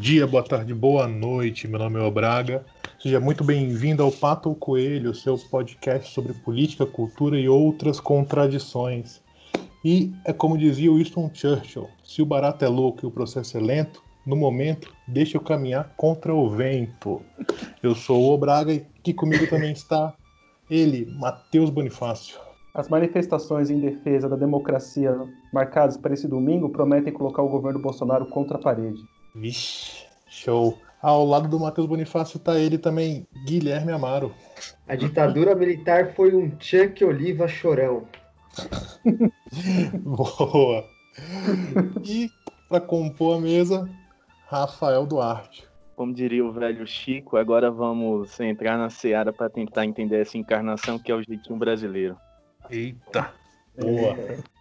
dia, boa tarde, boa noite. Meu nome é O Braga. Seja muito bem-vindo ao Pato ou Coelho, seu podcast sobre política, cultura e outras contradições. E é como dizia Winston Churchill: se o barato é louco e o processo é lento, no momento, deixa eu caminhar contra o vento. Eu sou o Braga e aqui comigo também está ele, Matheus Bonifácio. As manifestações em defesa da democracia marcadas para esse domingo prometem colocar o governo Bolsonaro contra a parede. Vixe, show. Ao lado do Matheus Bonifácio está ele também, Guilherme Amaro. A ditadura militar foi um Chuck Oliva chorão. Boa. E para compor a mesa, Rafael Duarte. Como diria o velho Chico, agora vamos entrar na seara para tentar entender essa encarnação que é o jeitinho brasileiro. Eita! Boa!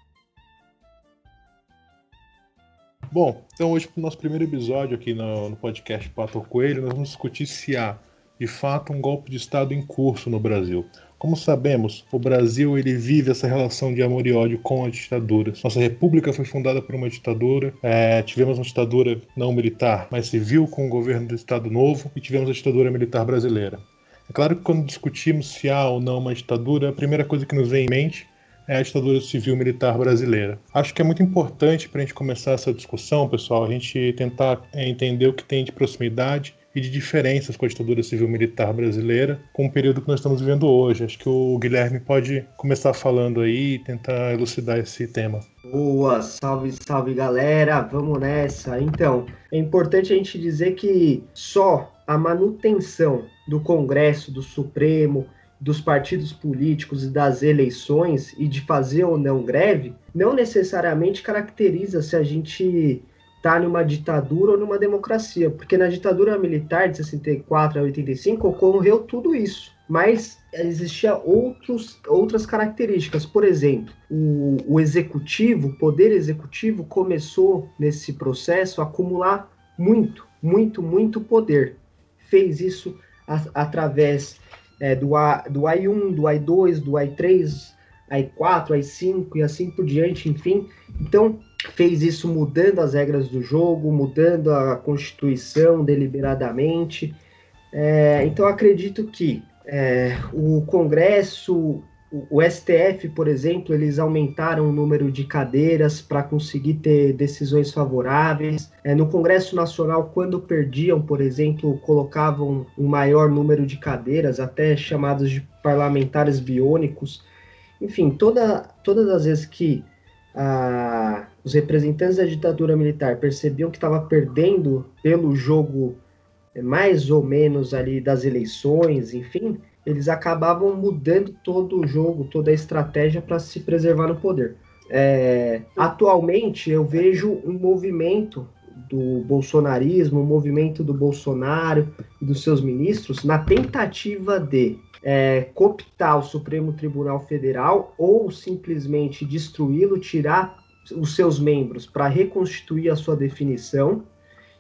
Bom, então hoje para o nosso primeiro episódio aqui no, no podcast Pato Coelho, nós vamos discutir se há, de fato, um golpe de Estado em curso no Brasil. Como sabemos, o Brasil ele vive essa relação de amor e ódio com a ditadura. Nossa república foi fundada por uma ditadura, é, tivemos uma ditadura não militar, mas civil com o governo do Estado Novo e tivemos a ditadura militar brasileira. É claro que quando discutimos se há ou não uma ditadura, a primeira coisa que nos vem em mente é a ditadura civil militar brasileira. Acho que é muito importante para a gente começar essa discussão, pessoal, a gente tentar é, entender o que tem de proximidade e de diferenças com a ditadura civil-militar brasileira com o período que nós estamos vivendo hoje. Acho que o Guilherme pode começar falando aí e tentar elucidar esse tema. Boa, salve, salve galera, vamos nessa. Então, é importante a gente dizer que só a manutenção do Congresso, do Supremo, dos partidos políticos e das eleições e de fazer ou não greve, não necessariamente caracteriza se a gente está numa ditadura ou numa democracia, porque na ditadura militar de 64 a 85 ocorreu tudo isso, mas existia outros, outras características. Por exemplo, o, o executivo, o poder executivo começou nesse processo a acumular muito, muito, muito poder. Fez isso a, através é, do, a, do AI1, do AI2, do AI3, AI4, AI5 e assim por diante, enfim. Então, fez isso mudando as regras do jogo, mudando a Constituição deliberadamente. É, então, acredito que é, o Congresso, o, STF, por exemplo, eles aumentaram o número de cadeiras para conseguir ter decisões favoráveis. É, no Congresso Nacional, quando perdiam, por exemplo, colocavam um maior número de cadeiras, até chamados de parlamentares biônicos. Enfim, toda, todas as vezes que a, os representantes da ditadura militar percebiam que estava perdendo pelo jogo é, mais ou menos ali das eleições, enfim, eles acabavam mudando todo o jogo, toda a estratégia para se preservar no poder. É, atualmente eu vejo um movimento do bolsonarismo, um movimento do Bolsonaro e dos seus ministros na tentativa de é, cooptar o Supremo Tribunal Federal ou simplesmente destruí-lo, tirar os seus membros para reconstituir a sua definição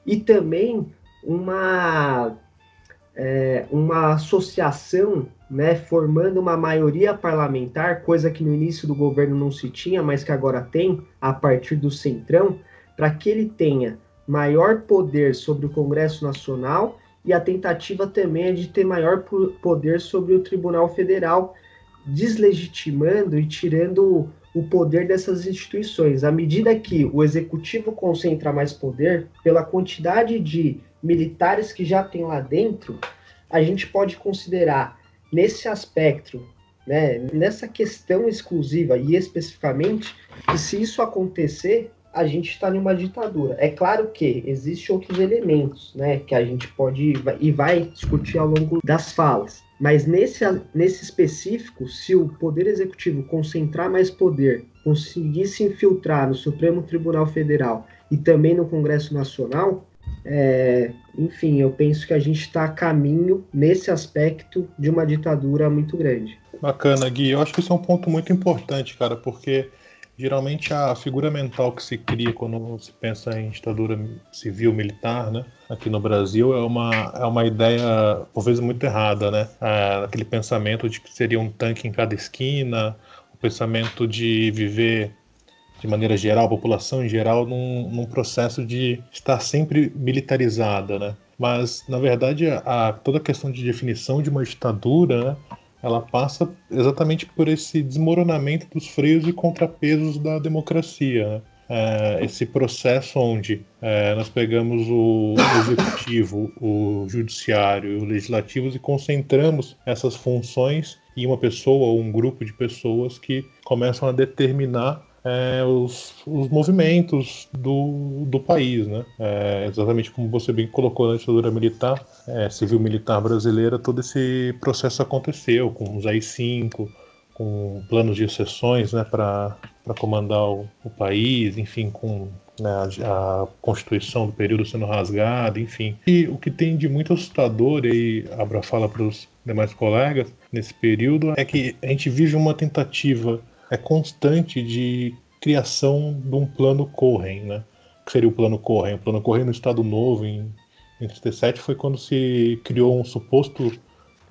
e também uma, é, uma associação né, formando uma maioria parlamentar, coisa que no início do governo não se tinha, mas que agora tem, a partir do Centrão, para que ele tenha maior poder sobre o Congresso Nacional e a tentativa também é de ter maior poder sobre o Tribunal Federal, deslegitimando e tirando o poder dessas instituições. À medida que o executivo concentra mais poder, pela quantidade de militares que já tem lá dentro, a gente pode considerar nesse aspecto, né, nessa questão exclusiva e especificamente, que se isso acontecer, a gente está numa ditadura. É claro que existem outros elementos, né, que a gente pode e vai discutir ao longo das falas. Mas nesse, nesse específico, se o Poder Executivo concentrar mais poder, conseguir se infiltrar no Supremo Tribunal Federal e também no Congresso Nacional, é, enfim, eu penso que a gente está a caminho, nesse aspecto, de uma ditadura muito grande. Bacana, Gui. Eu acho que isso é um ponto muito importante, cara, porque Geralmente a figura mental que se cria quando se pensa em ditadura civil militar, né, aqui no Brasil é uma, é uma ideia por vezes muito errada, né? É, aquele pensamento de que seria um tanque em cada esquina, o pensamento de viver de maneira geral, a população em geral, num, num processo de estar sempre militarizada, né? Mas, na verdade, a, toda a questão de definição de uma ditadura, né, ela passa exatamente por esse desmoronamento dos freios e contrapesos da democracia. Né? É, esse processo onde é, nós pegamos o executivo, o judiciário o legislativo e concentramos essas funções em uma pessoa ou um grupo de pessoas que começam a determinar é, os, os, movimentos do, do país, né? É, exatamente como você bem colocou na ditadura militar, é, civil-militar brasileira, todo esse processo aconteceu com os AI-5, com planos de exceções né, para comandar o, o, país, enfim, com né, a, a, Constituição do período sendo rasgada, enfim. E o que tem de muito assustador, e Abra fala para os demais colegas, nesse período, é que a gente vive uma tentativa é constante de criação de um plano Cohen, né? Que seria o plano Cohen. O plano Cohen no Estado Novo, em, em 37, foi quando se criou um suposto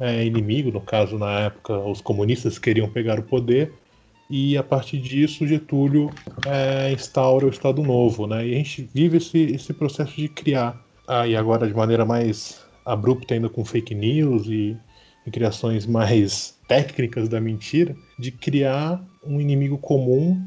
é, inimigo, no caso, na época, os comunistas queriam pegar o poder, e a partir disso Getúlio é, instaura o Estado Novo, né? E a gente vive esse, esse processo de criar, ah, e agora de maneira mais abrupta ainda com fake news e, e criações mais técnicas da mentira, de criar um inimigo comum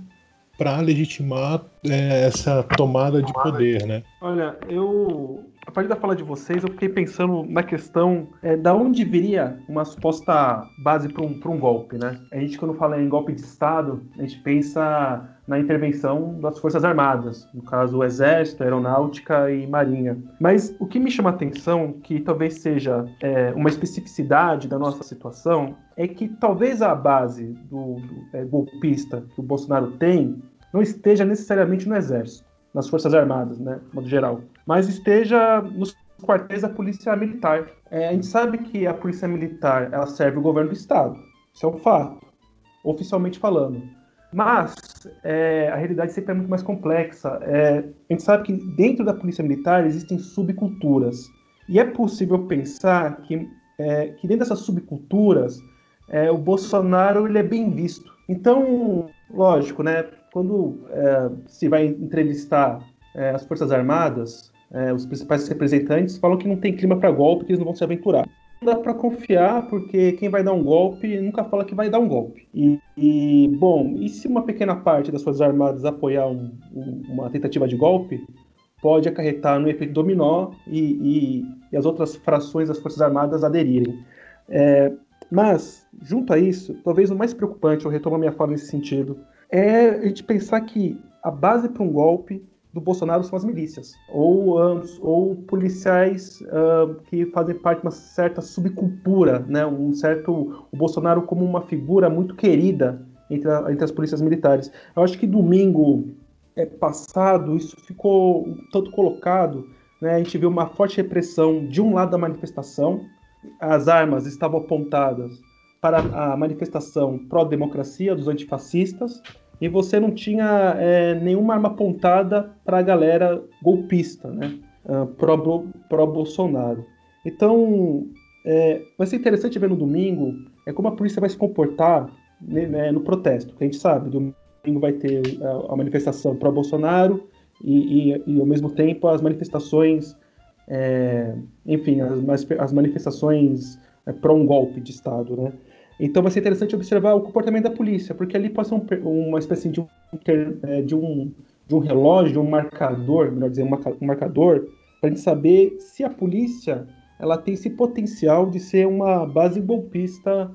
para legitimar é, essa tomada de poder, né? Olha, eu a partir da fala de vocês, eu fiquei pensando na questão é, da onde viria uma suposta base para um, um golpe, né? A gente, quando fala em golpe de Estado, a gente pensa na intervenção das Forças Armadas, no caso o Exército, Aeronáutica e Marinha. Mas o que me chama a atenção, que talvez seja é, uma especificidade da nossa situação, é que talvez a base do, do é, golpista que o Bolsonaro tem não esteja necessariamente no Exército, nas Forças Armadas, né, de modo geral, mas esteja nos quartéis da Polícia Militar. É, a gente sabe que a Polícia Militar ela serve o governo do Estado, isso é um fato, oficialmente falando. Mas é, a realidade sempre é muito mais complexa. É, a gente sabe que dentro da Polícia Militar existem subculturas. E é possível pensar que, é, que dentro dessas subculturas é, o Bolsonaro ele é bem visto. Então, lógico, né? quando é, se vai entrevistar é, as Forças Armadas, é, os principais representantes falam que não tem clima para golpe, que eles não vão se aventurar. Não dá para confiar, porque quem vai dar um golpe nunca fala que vai dar um golpe. E, e bom, e se uma pequena parte das Forças Armadas apoiar um, um, uma tentativa de golpe, pode acarretar no efeito dominó e, e, e as outras frações das Forças Armadas aderirem. É, mas, junto a isso, talvez o mais preocupante, eu retomo a minha fala nesse sentido, é a gente pensar que a base para um golpe do Bolsonaro são as milícias, ou, ou policiais uh, que fazem parte de uma certa subcultura, né? um certo, o Bolsonaro como uma figura muito querida entre, a, entre as polícias militares. Eu acho que domingo é, passado isso ficou tanto colocado, né? a gente viu uma forte repressão de um lado da manifestação, as armas estavam apontadas para a manifestação pró-democracia dos antifascistas, e você não tinha é, nenhuma arma apontada para a galera golpista, né? Uh, pró-Bolsonaro. Então, é, vai ser interessante ver no domingo é como a polícia vai se comportar né, né no protesto. Que a gente sabe, domingo vai ter a, a manifestação pró-Bolsonaro e, e, e, ao mesmo tempo, as manifestações, é, enfim, as, as manifestações é, para um golpe de Estado, né? Então vai ser interessante observar o comportamento da polícia, porque ali pode ser um, uma espécie de um, é, de, um, de um relógio, de um marcador, melhor dizer, um marcador, para a gente saber se a polícia ela tem esse potencial de ser uma base golpista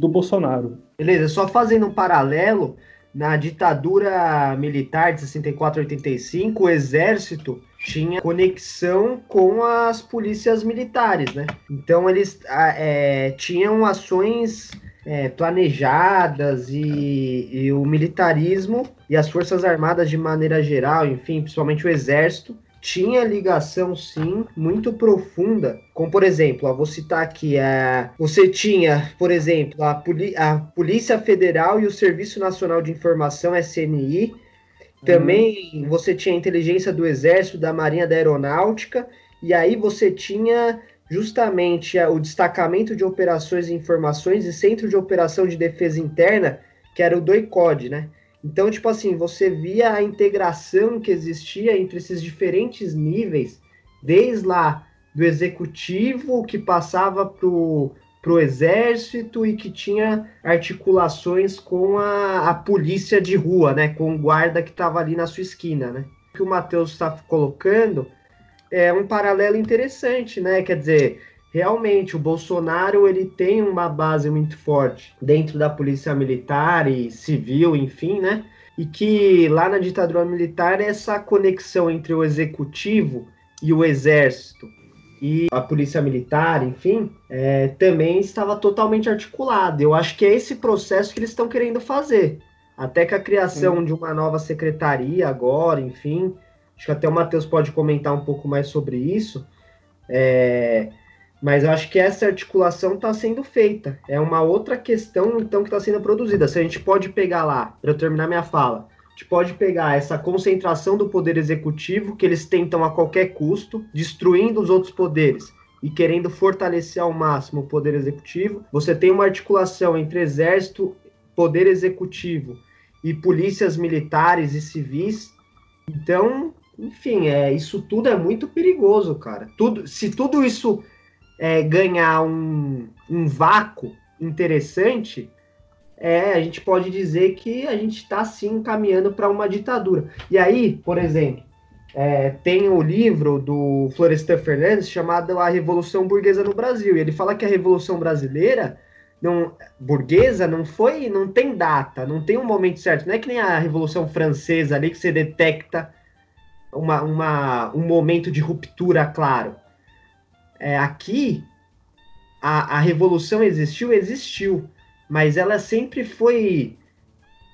do Bolsonaro. Beleza, só fazendo um paralelo, na ditadura militar de 64 a 85, o exército tinha conexão com as polícias militares, né? Então eles é, tinham ações é, planejadas e, e, o militarismo e as forças armadas de maneira geral, enfim, principalmente o exército, tinha ligação sim muito profunda com por exemplo vou citar aqui a você tinha por exemplo a, a polícia federal e o serviço nacional de informação SNI também uhum. você tinha a inteligência do exército da marinha da aeronáutica e aí você tinha justamente o destacamento de operações e informações e centro de operação de defesa interna que era o DOICOD, né Então, tipo assim, você via a integração que existia entre esses diferentes níveis, desde lá do executivo que passava pro para o exército e que tinha articulações com a, a polícia de rua, né? Com o guarda que estava ali na sua esquina, né? O que o Matheus está colocando é um paralelo interessante, né? Quer dizer, realmente o Bolsonaro ele tem uma base muito forte dentro da polícia militar e civil, enfim, né? E que lá na ditadura militar essa conexão entre o executivo e o exército e a polícia militar, enfim, é, também estava totalmente articulado. Eu acho que é esse processo que eles estão querendo fazer. Até que a criação Sim. de uma nova secretaria agora, enfim, acho que até o Matheus pode comentar um pouco mais sobre isso. É, mas eu acho que essa articulação está sendo feita. É uma outra questão, então, que está sendo produzida. Se a gente pode pegar lá, para eu terminar minha fala, gente pode pegar essa concentração do poder executivo, que eles tentam a qualquer custo, destruindo os outros poderes e querendo fortalecer ao máximo o poder executivo. Você tem uma articulação entre exército, poder executivo e polícias militares e civis. Então, enfim, é, isso tudo é muito perigoso, cara. Tudo, se tudo isso é, ganhar um, um vácuo interessante, é, a gente pode dizer que a gente está sim caminhando para uma ditadura. E aí, por exemplo, é, tem o livro do Florestan Fernandes chamado A Revolução Burguesa no Brasil. E ele fala que a Revolução Brasileira não, burguesa não foi, não tem data, não tem um momento certo. Não é que nem a Revolução Francesa ali que você detecta uma, uma, um momento de ruptura claro. É, aqui, a, a revolução existiu, existiu mas ela sempre foi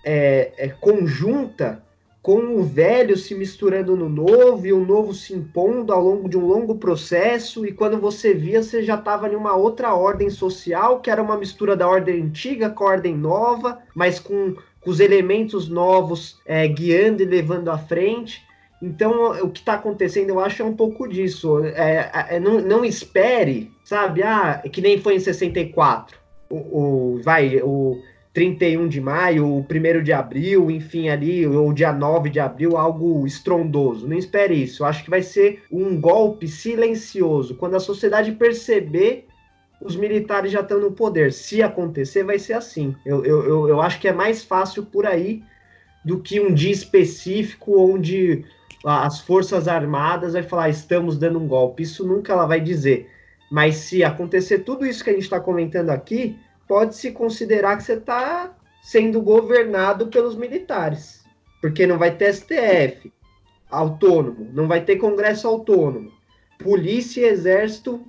é, é, conjunta com o velho se misturando no novo e o novo se impondo ao longo de um longo processo, e quando você via, você já estava em uma outra ordem social, que era uma mistura da ordem antiga com a ordem nova, mas com, com os elementos novos é, guiando e levando à frente. Então, o que está acontecendo, eu acho, é um pouco disso. É, é, não, não espere, sabe? Ah, que nem foi em 64 o, o, vai, o 31 de maio, o 1 de abril, enfim, ali, ou dia 9 de abril, algo estrondoso. Não espere isso. Eu acho que vai ser um golpe silencioso. Quando a sociedade perceber, os militares já estão no poder. Se acontecer, vai ser assim. Eu, eu, eu, eu acho que é mais fácil por aí do que um dia específico onde as Forças Armadas vai falar estamos dando um golpe. Isso nunca ela vai dizer. Mas se acontecer tudo isso que a gente está comentando aqui, pode-se considerar que você está sendo governado pelos militares. Porque não vai ter STF autônomo, não vai ter Congresso autônomo. Polícia e Exército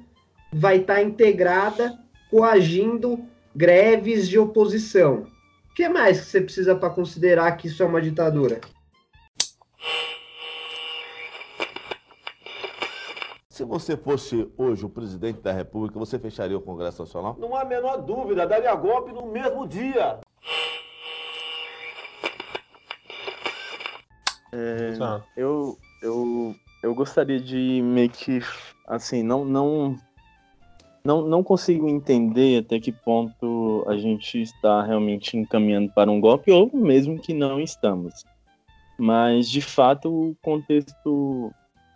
vai estar tá integrada coagindo greves de oposição. O que mais que você precisa para considerar que isso é uma ditadura? Se você fosse hoje o presidente da República, você fecharia o Congresso Nacional? Não há a menor dúvida, daria golpe no mesmo dia. É, eu, eu, eu gostaria de meio que, assim, não, não, não, não consigo entender até que ponto a gente está realmente encaminhando para um golpe, ou mesmo que não estamos. Mas, de fato, o contexto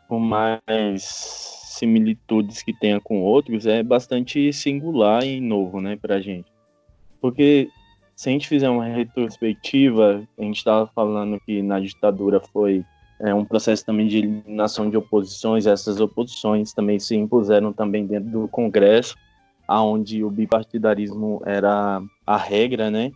por mais similitudes que tenha com outros, é bastante singular e novo, né, pra gente. Porque se a gente fizer uma retrospectiva, a gente estava falando que na ditadura foi é, um processo também de eliminação de oposições, essas oposições também se impuseram também dentro do Congresso, aonde o bipartidarismo era a regra, né?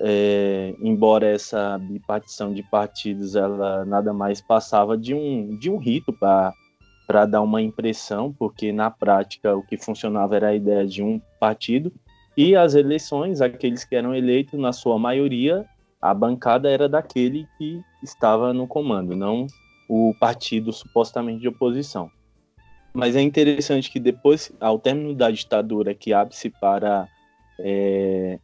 É, embora essa bipartição de partidos ela nada mais passava de um, de um rito para dar uma impressão, porque na prática o que funcionava era a ideia de um partido, e as eleições, aqueles que eram eleitos, na sua maioria, a bancada era daquele que estava no comando, não o partido supostamente de oposição. Mas é interessante que depois, ao término da ditadura, que abre-se para é,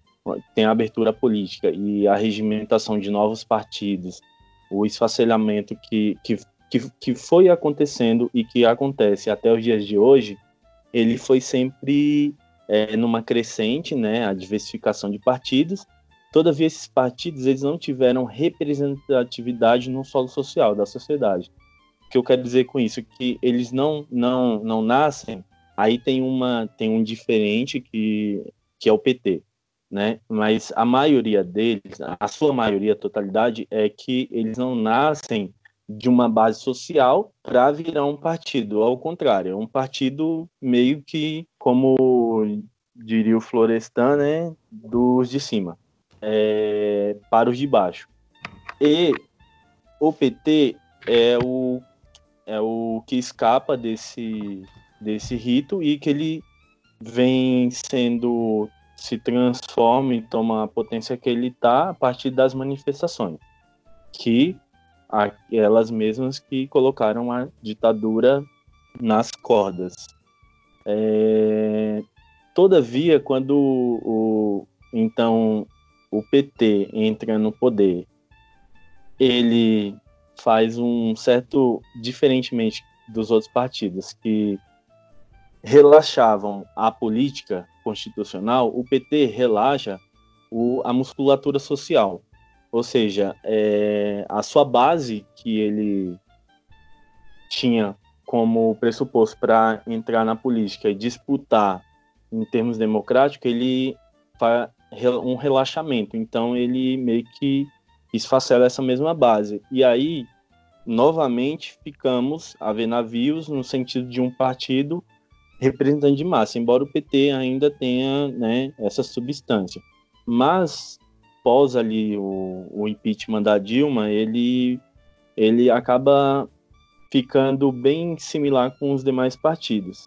tem a abertura política e a regimentação de novos partidos, o esfacelhamento que, que, que, que foi acontecendo e que acontece até os dias de hoje, ele foi sempre é, numa crescente, né, a diversificação de partidos, Todavia, esses partidos eles não tiveram representatividade no solo social da sociedade. O que eu quero dizer com isso? Que eles não, não, não nascem. Aí tem, uma, tem um diferente que, que é o PT. Né? Mas a maioria deles, a sua maioria, a totalidade, é que eles não nascem de uma base social para virar um partido. Ao contrário, é um partido meio que, como diria o Florestan, né, dos de cima é, para os de baixo. E o PT é o, é o que escapa desse, desse rito e que ele vem sendo se transforma e toma a potência que ele está a partir das manifestações, que aquelas mesmas que colocaram a ditadura nas cordas. É, todavia, quando o, então o PT entra no poder, ele faz um certo, diferentemente dos outros partidos que relaxavam a política constitucional, o PT relaxa o, a musculatura social. Ou seja, é, a sua base que ele tinha como pressuposto para entrar na política e disputar em termos democráticos, ele um relaxamento. Então ele meio que esfacela essa mesma base. E aí, novamente, ficamos a ver navios no sentido de um partido representante de massa, embora o PT ainda tenha né, essa substância. Mas, pós ali o, o impeachment da Dilma, ele, ele acaba ficando bem similar com os demais partidos.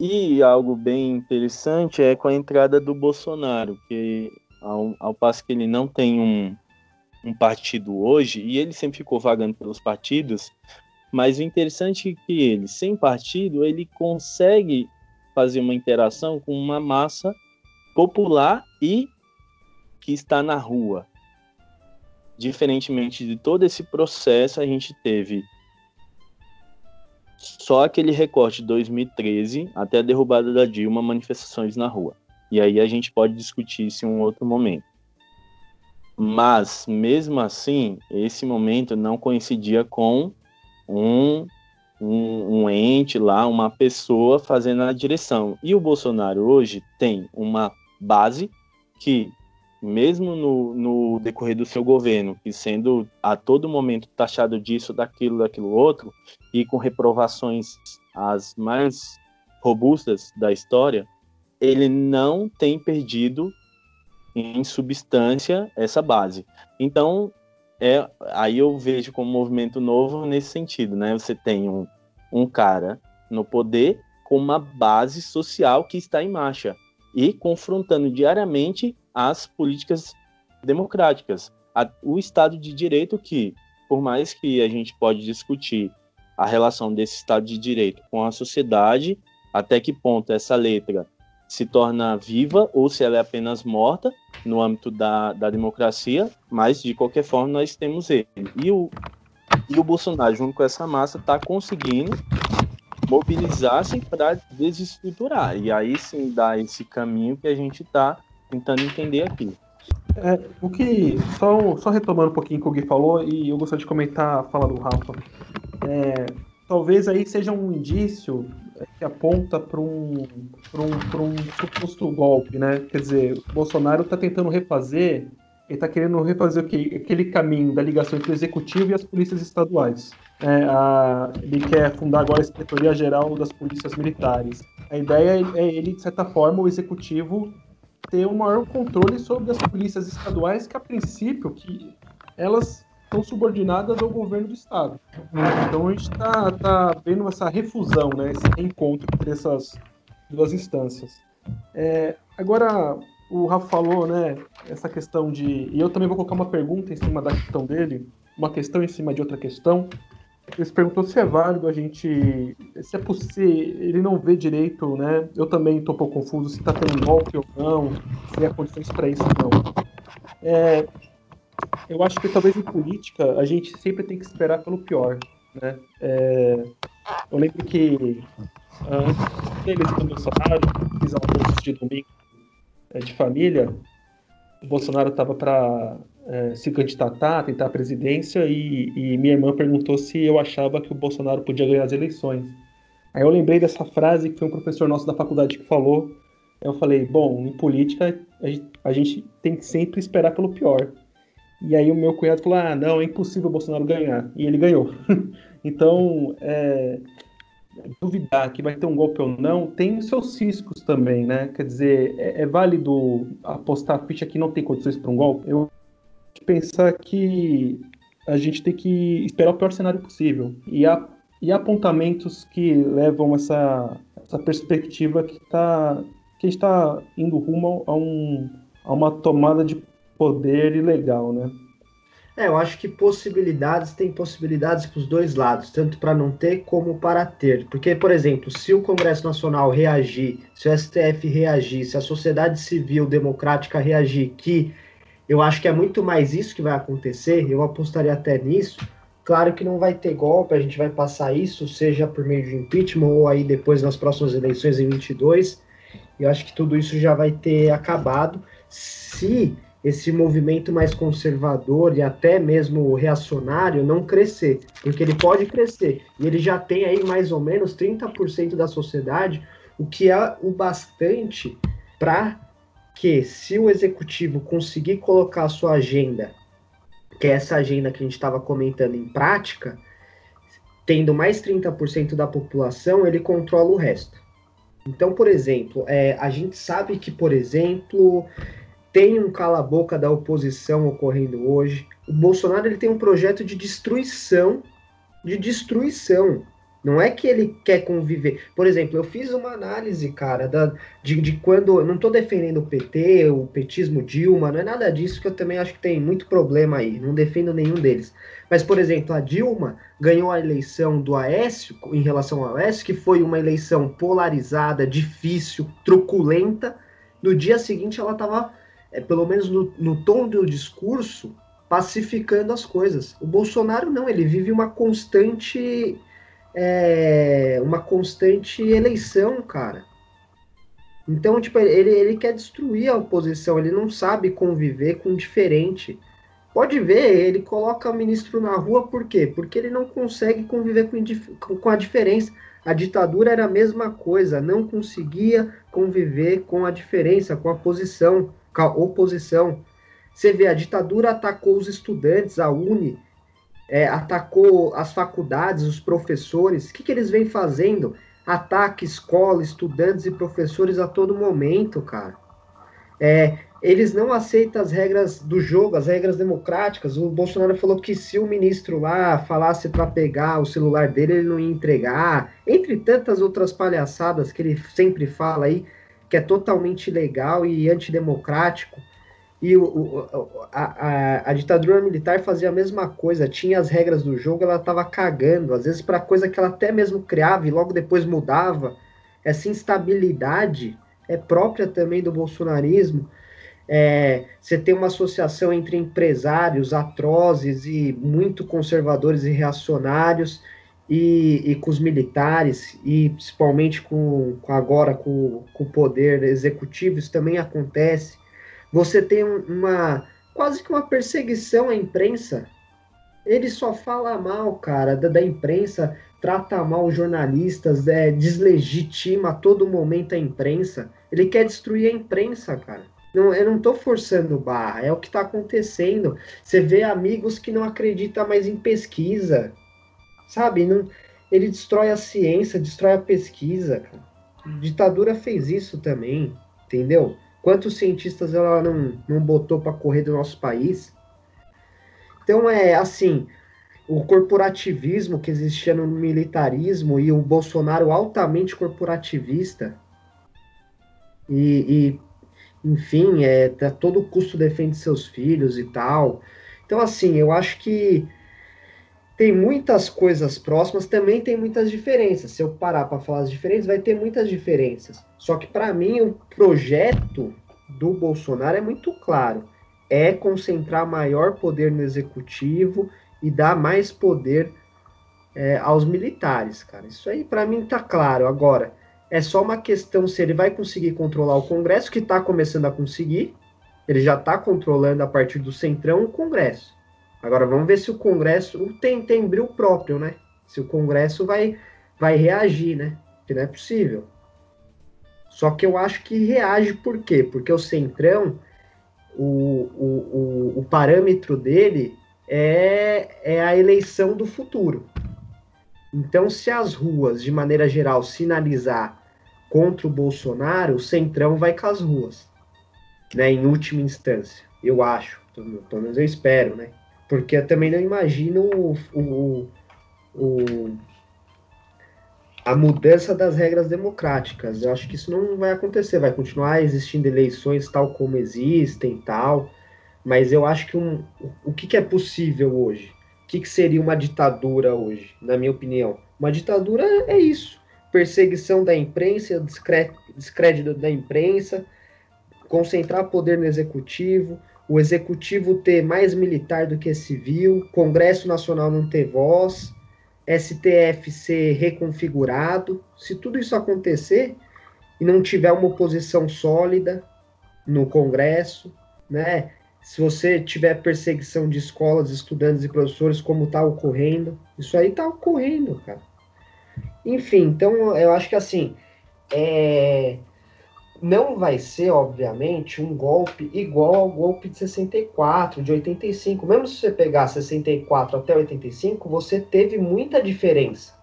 E algo bem interessante é com a entrada do Bolsonaro, que ao, ao passo que ele não tem um, um partido hoje, e ele sempre ficou vagando pelos partidos, mas o interessante é que ele, sem partido, ele consegue fazer uma interação com uma massa popular e que está na rua. Diferentemente de todo esse processo, a gente teve só aquele recorte de 2013 até a derrubada da Dilma, manifestações na rua. E aí a gente pode discutir isso em um outro momento. Mas, mesmo assim, esse momento não coincidia com um, um, um, ente lá, uma pessoa fazendo a direção. E o Bolsonaro hoje tem uma base que mesmo no, no decorrer do seu governo, e sendo a todo momento taxado disso, daquilo, daquilo outro, e com reprovações as mais robustas da história, ele não tem perdido em substância essa base. Então, é, aí eu vejo como um movimento novo nesse sentido, né? Você tem um, um cara no poder com uma base social que está em marcha e confrontando diariamente as políticas democráticas. A, o Estado de Direito que, por mais que a gente pode discutir a relação desse Estado de Direito com a sociedade, até que ponto essa letra se torna viva ou se ela é apenas morta no âmbito da, da democracia, mas de qualquer forma nós temos ele. E o, e o Bolsonaro, junto com essa massa, está conseguindo mobilizar-se para desestruturar. E aí sim dá esse caminho que a gente está tentando entender aqui. É, o que. Só, só retomando um pouquinho o que o Gui falou, e eu gostaria de comentar a fala do Rafa. É, talvez aí seja um indício que aponta para um, um, um suposto golpe, né? Quer dizer, o Bolsonaro está tentando refazer, ele está querendo refazer o que? Aquele caminho da ligação entre o executivo e as polícias estaduais. É, a, ele quer fundar agora a Inspetoria Geral das Polícias Militares. A ideia é ele, de certa forma, o executivo ter um maior controle sobre as polícias estaduais que, a princípio, que elas estão subordinadas ao governo do estado. Então a gente está tá vendo essa refusão, né, esse reencontro entre essas duas instâncias. É, agora, o Rafa falou, né, essa questão de... E eu também vou colocar uma pergunta em cima da questão dele, uma questão em cima de outra questão, ele se perguntou se é válido a gente. Se é possível. Ele não vê direito, né? Eu também estou um pouco confuso se está tendo golpe ou não, se há condições para isso ou não. É, eu acho que talvez em política a gente sempre tem que esperar pelo pior. Né? É, eu lembro que antes eleição do Bolsonaro, fiz almoços de domingo é, de família, o Bolsonaro estava para é, se candidatar, tentar a presidência, e, e, minha irmã perguntou se eu achava que o Bolsonaro podia ganhar as eleições. Aí eu lembrei dessa frase que foi um professor nosso da faculdade que falou. Eu falei, bom, em política a gente tem que sempre esperar pelo pior. E aí o meu cunhado falou, ah, não, é impossível o Bolsonaro ganhar. E ele ganhou. então, é, duvidar que vai ter um golpe ou não, tem os seus riscos também, né? Quer dizer, é, é válido apostar a ficha que não tem condições para um golpe? Eu pensar que a gente tem que esperar o pior cenário possível. E há, e há apontamentos que levam essa, essa perspectiva que, tá, que a gente está indo rumo a, um, a uma tomada de poder ilegal, né? É, eu acho que possibilidades tem possibilidades para os dois lados, tanto para não ter como para ter. Porque, por exemplo, se o Congresso Nacional reagir, se o STF reagir, se a sociedade civil democrática reagir, que eu acho que é muito mais isso que vai acontecer, eu apostaria até nisso. Claro que não vai ter golpe, a gente vai passar isso, seja por meio de impeachment ou aí depois nas próximas eleições em 22. Eu acho que tudo isso já vai ter acabado. Se esse movimento mais conservador e até mesmo reacionário não crescer, porque ele pode crescer, e ele já tem aí mais ou menos 30% da sociedade, o que é o bastante para que, se o executivo conseguir colocar a sua agenda, que é essa agenda que a gente estava comentando em prática, tendo mais 30% da população, ele controla o resto. Então, por exemplo, é, a gente sabe que, por exemplo, tem um cala-boca da oposição ocorrendo hoje. O Bolsonaro ele tem um projeto de destruição, de destruição. Não é que ele quer conviver. Por exemplo, eu fiz uma análise, cara, da, de, de quando. Não estou defendendo o PT, o petismo Dilma, não é nada disso que eu também acho que tem muito problema aí. Não defendo nenhum deles. Mas, por exemplo, a Dilma ganhou a eleição do Aécio, em relação ao Aécio, que foi uma eleição polarizada, difícil, truculenta. No dia seguinte, ela estava é, pelo menos no, no tom do discurso, pacificando as coisas. O Bolsonaro não, ele vive uma constante é, uma constante eleição, cara. Então, tipo, ele, ele quer destruir a oposição, ele não sabe conviver com o diferente. Pode ver, ele coloca o ministro na rua por quê? Porque ele não consegue conviver com, com a diferença. A ditadura era a mesma coisa, não conseguia conviver com a diferença, com a posição oposição. Você vê, a ditadura atacou os estudantes, a Uni, é, atacou as faculdades, os professores. O que, que eles vêm fazendo? Ataque escola, estudantes e professores a todo momento, cara. É, eles não aceitam as regras do jogo, as regras democráticas. O Bolsonaro falou que se o ministro lá falasse para pegar o celular dele, ele não ia entregar. Entre tantas outras palhaçadas que ele sempre fala aí que é totalmente ilegal e antidemocrático. E o, o, a, a, a, ditadura militar fazia a mesma coisa, tinha as regras do jogo, ela estava cagando, às vezes para coisa que ela até mesmo criava e logo depois mudava. Essa instabilidade é própria também do bolsonarismo. É, você tem uma associação entre empresários atrozes e muito conservadores e reacionários e, e com os militares, e principalmente com, com agora com, com o poder executivo, isso também acontece. Você tem uma quase que uma perseguição à imprensa. Ele só fala mal, cara, da, da imprensa, trata mal os jornalistas, é, deslegitima a todo momento a imprensa. Ele quer destruir a imprensa, cara. Não, eu não estou forçando barra, é o que está acontecendo. Você vê amigos que não acreditam mais em pesquisa, Sabe? Não, ele destrói a ciência, destrói a pesquisa. Cara. A ditadura fez isso também, entendeu? Quantos cientistas ela não, não botou para correr do nosso país? Então é assim, o corporativismo que existia no militarismo e o Bolsonaro altamente corporativista e, e enfim, é, a todo custo defende seus filhos e tal. Então assim, eu acho que tem muitas coisas próximas, também tem muitas diferenças. Se eu parar para falar as diferenças, vai ter muitas diferenças. Só que para mim o projeto do Bolsonaro é muito claro. É concentrar maior poder no executivo e dar mais poder é, aos militares, cara. Isso aí para mim tá claro. Agora, é só uma questão se ele vai conseguir controlar o Congresso, que está começando a conseguir, Ele já está controlando a partir do Centrão o Congresso. Agora vamos ver se o Congresso tem, tem bril próprio, né? Se o Congresso vai, vai reagir, né? Que não é possível. Só que eu acho que reage por quê? Porque o Centrão, o, o, o, o parâmetro dele é, é a eleição do futuro. Então, se as ruas, de maneira geral, sinalizar contra o Bolsonaro, o Centrão vai com as ruas, né? Em última instância, eu acho, pelo menos eu espero, né? Porque eu também não imagino o, o, o, a mudança das regras democráticas. Eu acho que isso não vai acontecer, vai continuar existindo eleições tal como existem tal, mas eu acho que um, o que, que é possível hoje? O que, que seria uma ditadura hoje, na minha opinião? Uma ditadura é isso: perseguição da imprensa, descrédito da imprensa, concentrar poder no executivo, o executivo ter mais militar do que civil, Congresso Nacional não ter voz, STF ser reconfigurado. Se tudo isso acontecer e não tiver uma oposição sólida no Congresso, né? se você tiver perseguição de escolas, estudantes e professores, como está ocorrendo, isso aí está ocorrendo, cara. Enfim, então eu acho que assim, é... não vai ser, obviamente, um golpe igual ao golpe de 64, de 85. Mesmo se você pegar 64 até 85, você teve muita diferença.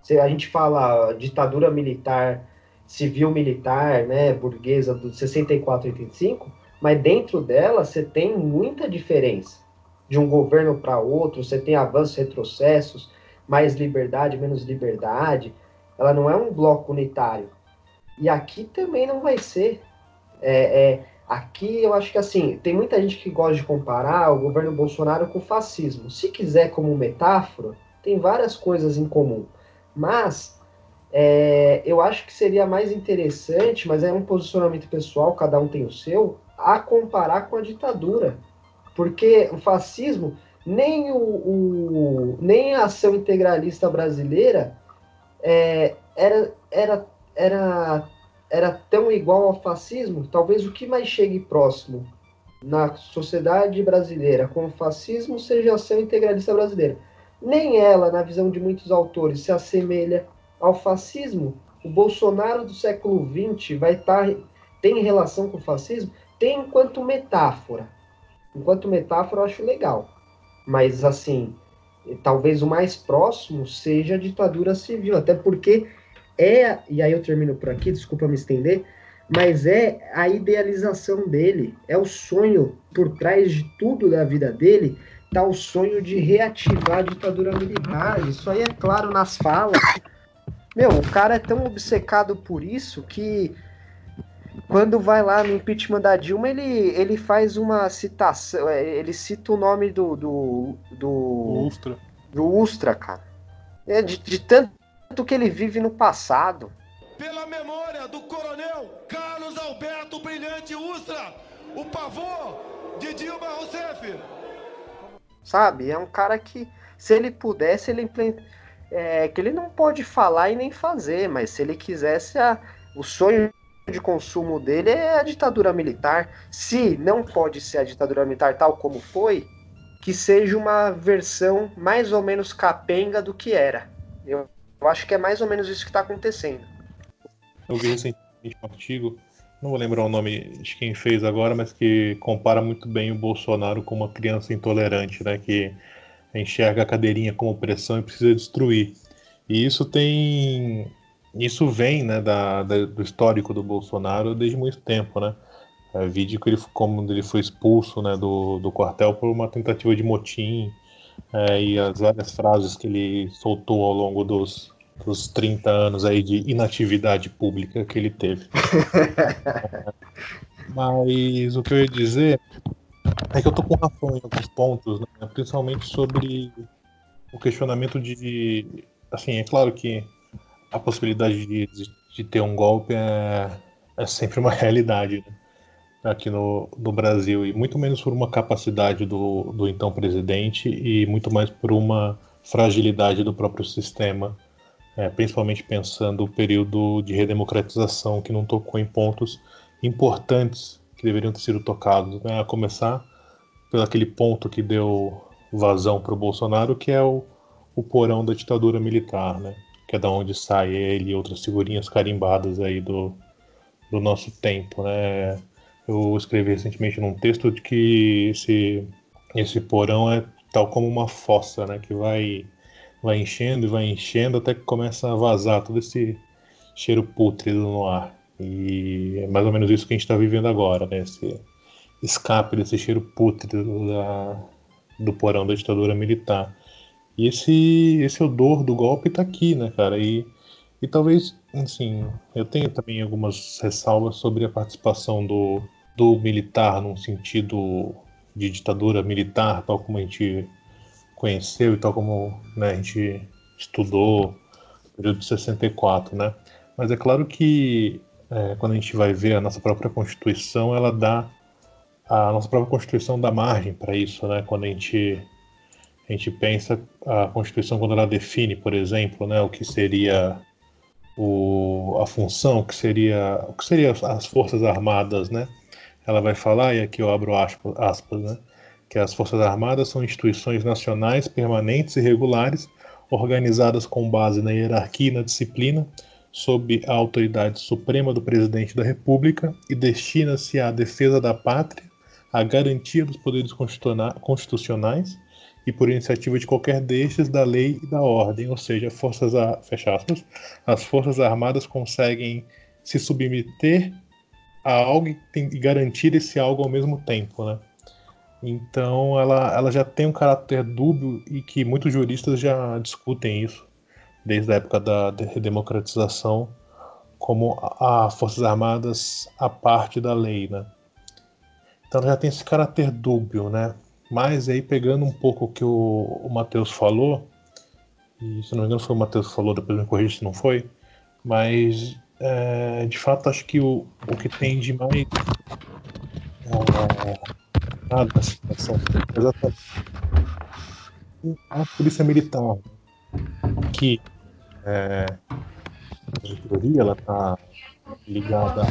Se a gente fala ditadura militar, civil militar, né, burguesa do 64 a 85, mas dentro dela você tem muita diferença. De um governo para outro, você tem avanços, retrocessos, mais liberdade, menos liberdade. Ela não é um bloco unitário. E aqui também não vai ser. É, é, aqui eu acho que assim, tem muita gente que gosta de comparar o governo Bolsonaro com o fascismo. Se quiser como metáfora, tem várias coisas em comum. Mas é, eu acho que seria mais interessante, mas é um posicionamento pessoal, cada um tem o seu, a comparar com a ditadura. Porque o fascismo, nem, o, o nem a ação integralista brasileira é, era, era, era, era tão igual ao fascismo. Talvez o que mais chegue próximo na sociedade brasileira com o fascismo seja a ação integralista brasileira. Nem ela, na visão de muitos autores, se assemelha ao fascismo. O Bolsonaro do século XX vai estar tem relação com o fascismo? tem enquanto metáfora. Enquanto metáfora eu acho legal. Mas assim, talvez o mais próximo seja a ditadura civil, até porque é, e aí eu termino por aqui, desculpa me estender, mas é a idealização dele, é o sonho por trás de tudo da vida dele, tá o sonho de reativar a ditadura militar. Isso aí é claro nas falas. Meu, o cara é tão obcecado por isso que quando vai lá no impeachment da Dilma, ele, ele faz uma citação, é, ele cita o nome do. do. do. Ustra. Do Ustra, cara. É, de, de tanto que ele vive no passado. Pela memória do coronel Carlos Alberto Brilhante Ustra, o pavô de Dilma Rousseff. Sabe? É um cara que, se ele pudesse, ele. É, que ele não pode falar e nem fazer, mas se ele quisesse, a, o sonho de consumo dele é a ditadura militar. Se não pode ser a ditadura militar tal como foi, que seja uma versão mais ou menos capenga do que era. Eu, eu acho que é mais ou menos isso que está acontecendo. Eu vi recentemente um artigo, não vou lembrar o nome de quem fez agora, mas que compara muito bem o Bolsonaro com uma criança intolerante, né? Que enxerga a cadeirinha como pressão e precisa destruir. E isso tem isso vem né, da, da, do histórico do Bolsonaro desde muito tempo, né? É, vídeo que ele, como ele foi expulso né, do, do quartel por uma tentativa de motim é, e as várias frases que ele soltou ao longo dos, dos 30 anos aí de inatividade pública que ele teve. Mas o que eu ia dizer é que eu tô com razão em alguns pontos, né, principalmente sobre o questionamento de. Assim, é claro que a possibilidade de, de ter um golpe é, é sempre uma realidade né? aqui no, no Brasil, e muito menos por uma capacidade do, do então presidente e muito mais por uma fragilidade do próprio sistema, é, principalmente pensando o período de redemocratização que não tocou em pontos importantes que deveriam ter sido tocados, né? A começar pelo aquele ponto que deu vazão para o Bolsonaro, que é o, o porão da ditadura militar, né? Que é da onde sai ele e outras figurinhas carimbadas aí do, do nosso tempo, né? Eu escrevi recentemente num texto de que esse, esse porão é tal como uma fossa, né? Que vai, vai enchendo e vai enchendo até que começa a vazar todo esse cheiro pútrido no ar. E é mais ou menos isso que a gente está vivendo agora, né? Esse escape desse cheiro pútrido da, do porão da ditadura militar. E esse, esse odor do golpe está aqui, né, cara? E, e talvez, assim, eu tenho também algumas ressalvas sobre a participação do, do militar num sentido de ditadura militar, tal como a gente conheceu e tal como né, a gente estudou no período de 64, né? Mas é claro que é, quando a gente vai ver a nossa própria Constituição, ela dá a nossa própria Constituição dá margem para isso, né? Quando a gente a gente pensa a Constituição quando ela define, por exemplo, né, o que seria o, a função, o que seria o que seria as forças armadas, né? Ela vai falar e aqui eu abro aspas, aspas né? Que as forças armadas são instituições nacionais permanentes e regulares organizadas com base na hierarquia e na disciplina sob a autoridade suprema do presidente da República e destina-se à defesa da pátria, à garantia dos poderes constitucionais e por iniciativa de qualquer destes da lei e da ordem, ou seja, forças a, fecha aspas, as forças armadas conseguem se submeter a algo e, garantir esse algo ao mesmo tempo, né? Então ela, ela já tem um caráter dúbio e que muitos juristas já discutem isso desde a época da redemocratização, como a, a Forças Armadas a parte da lei, né? Então já tem esse caráter dúbio, né? Mas aí pegando um pouco o que o, o Matheus falou, e se não me engano foi o Matheus que falou, depois me corrija se não foi, mas é, de fato acho que o, o que tem de mais é, na situação exatamente a polícia militar que é, em teoria, ela está ligada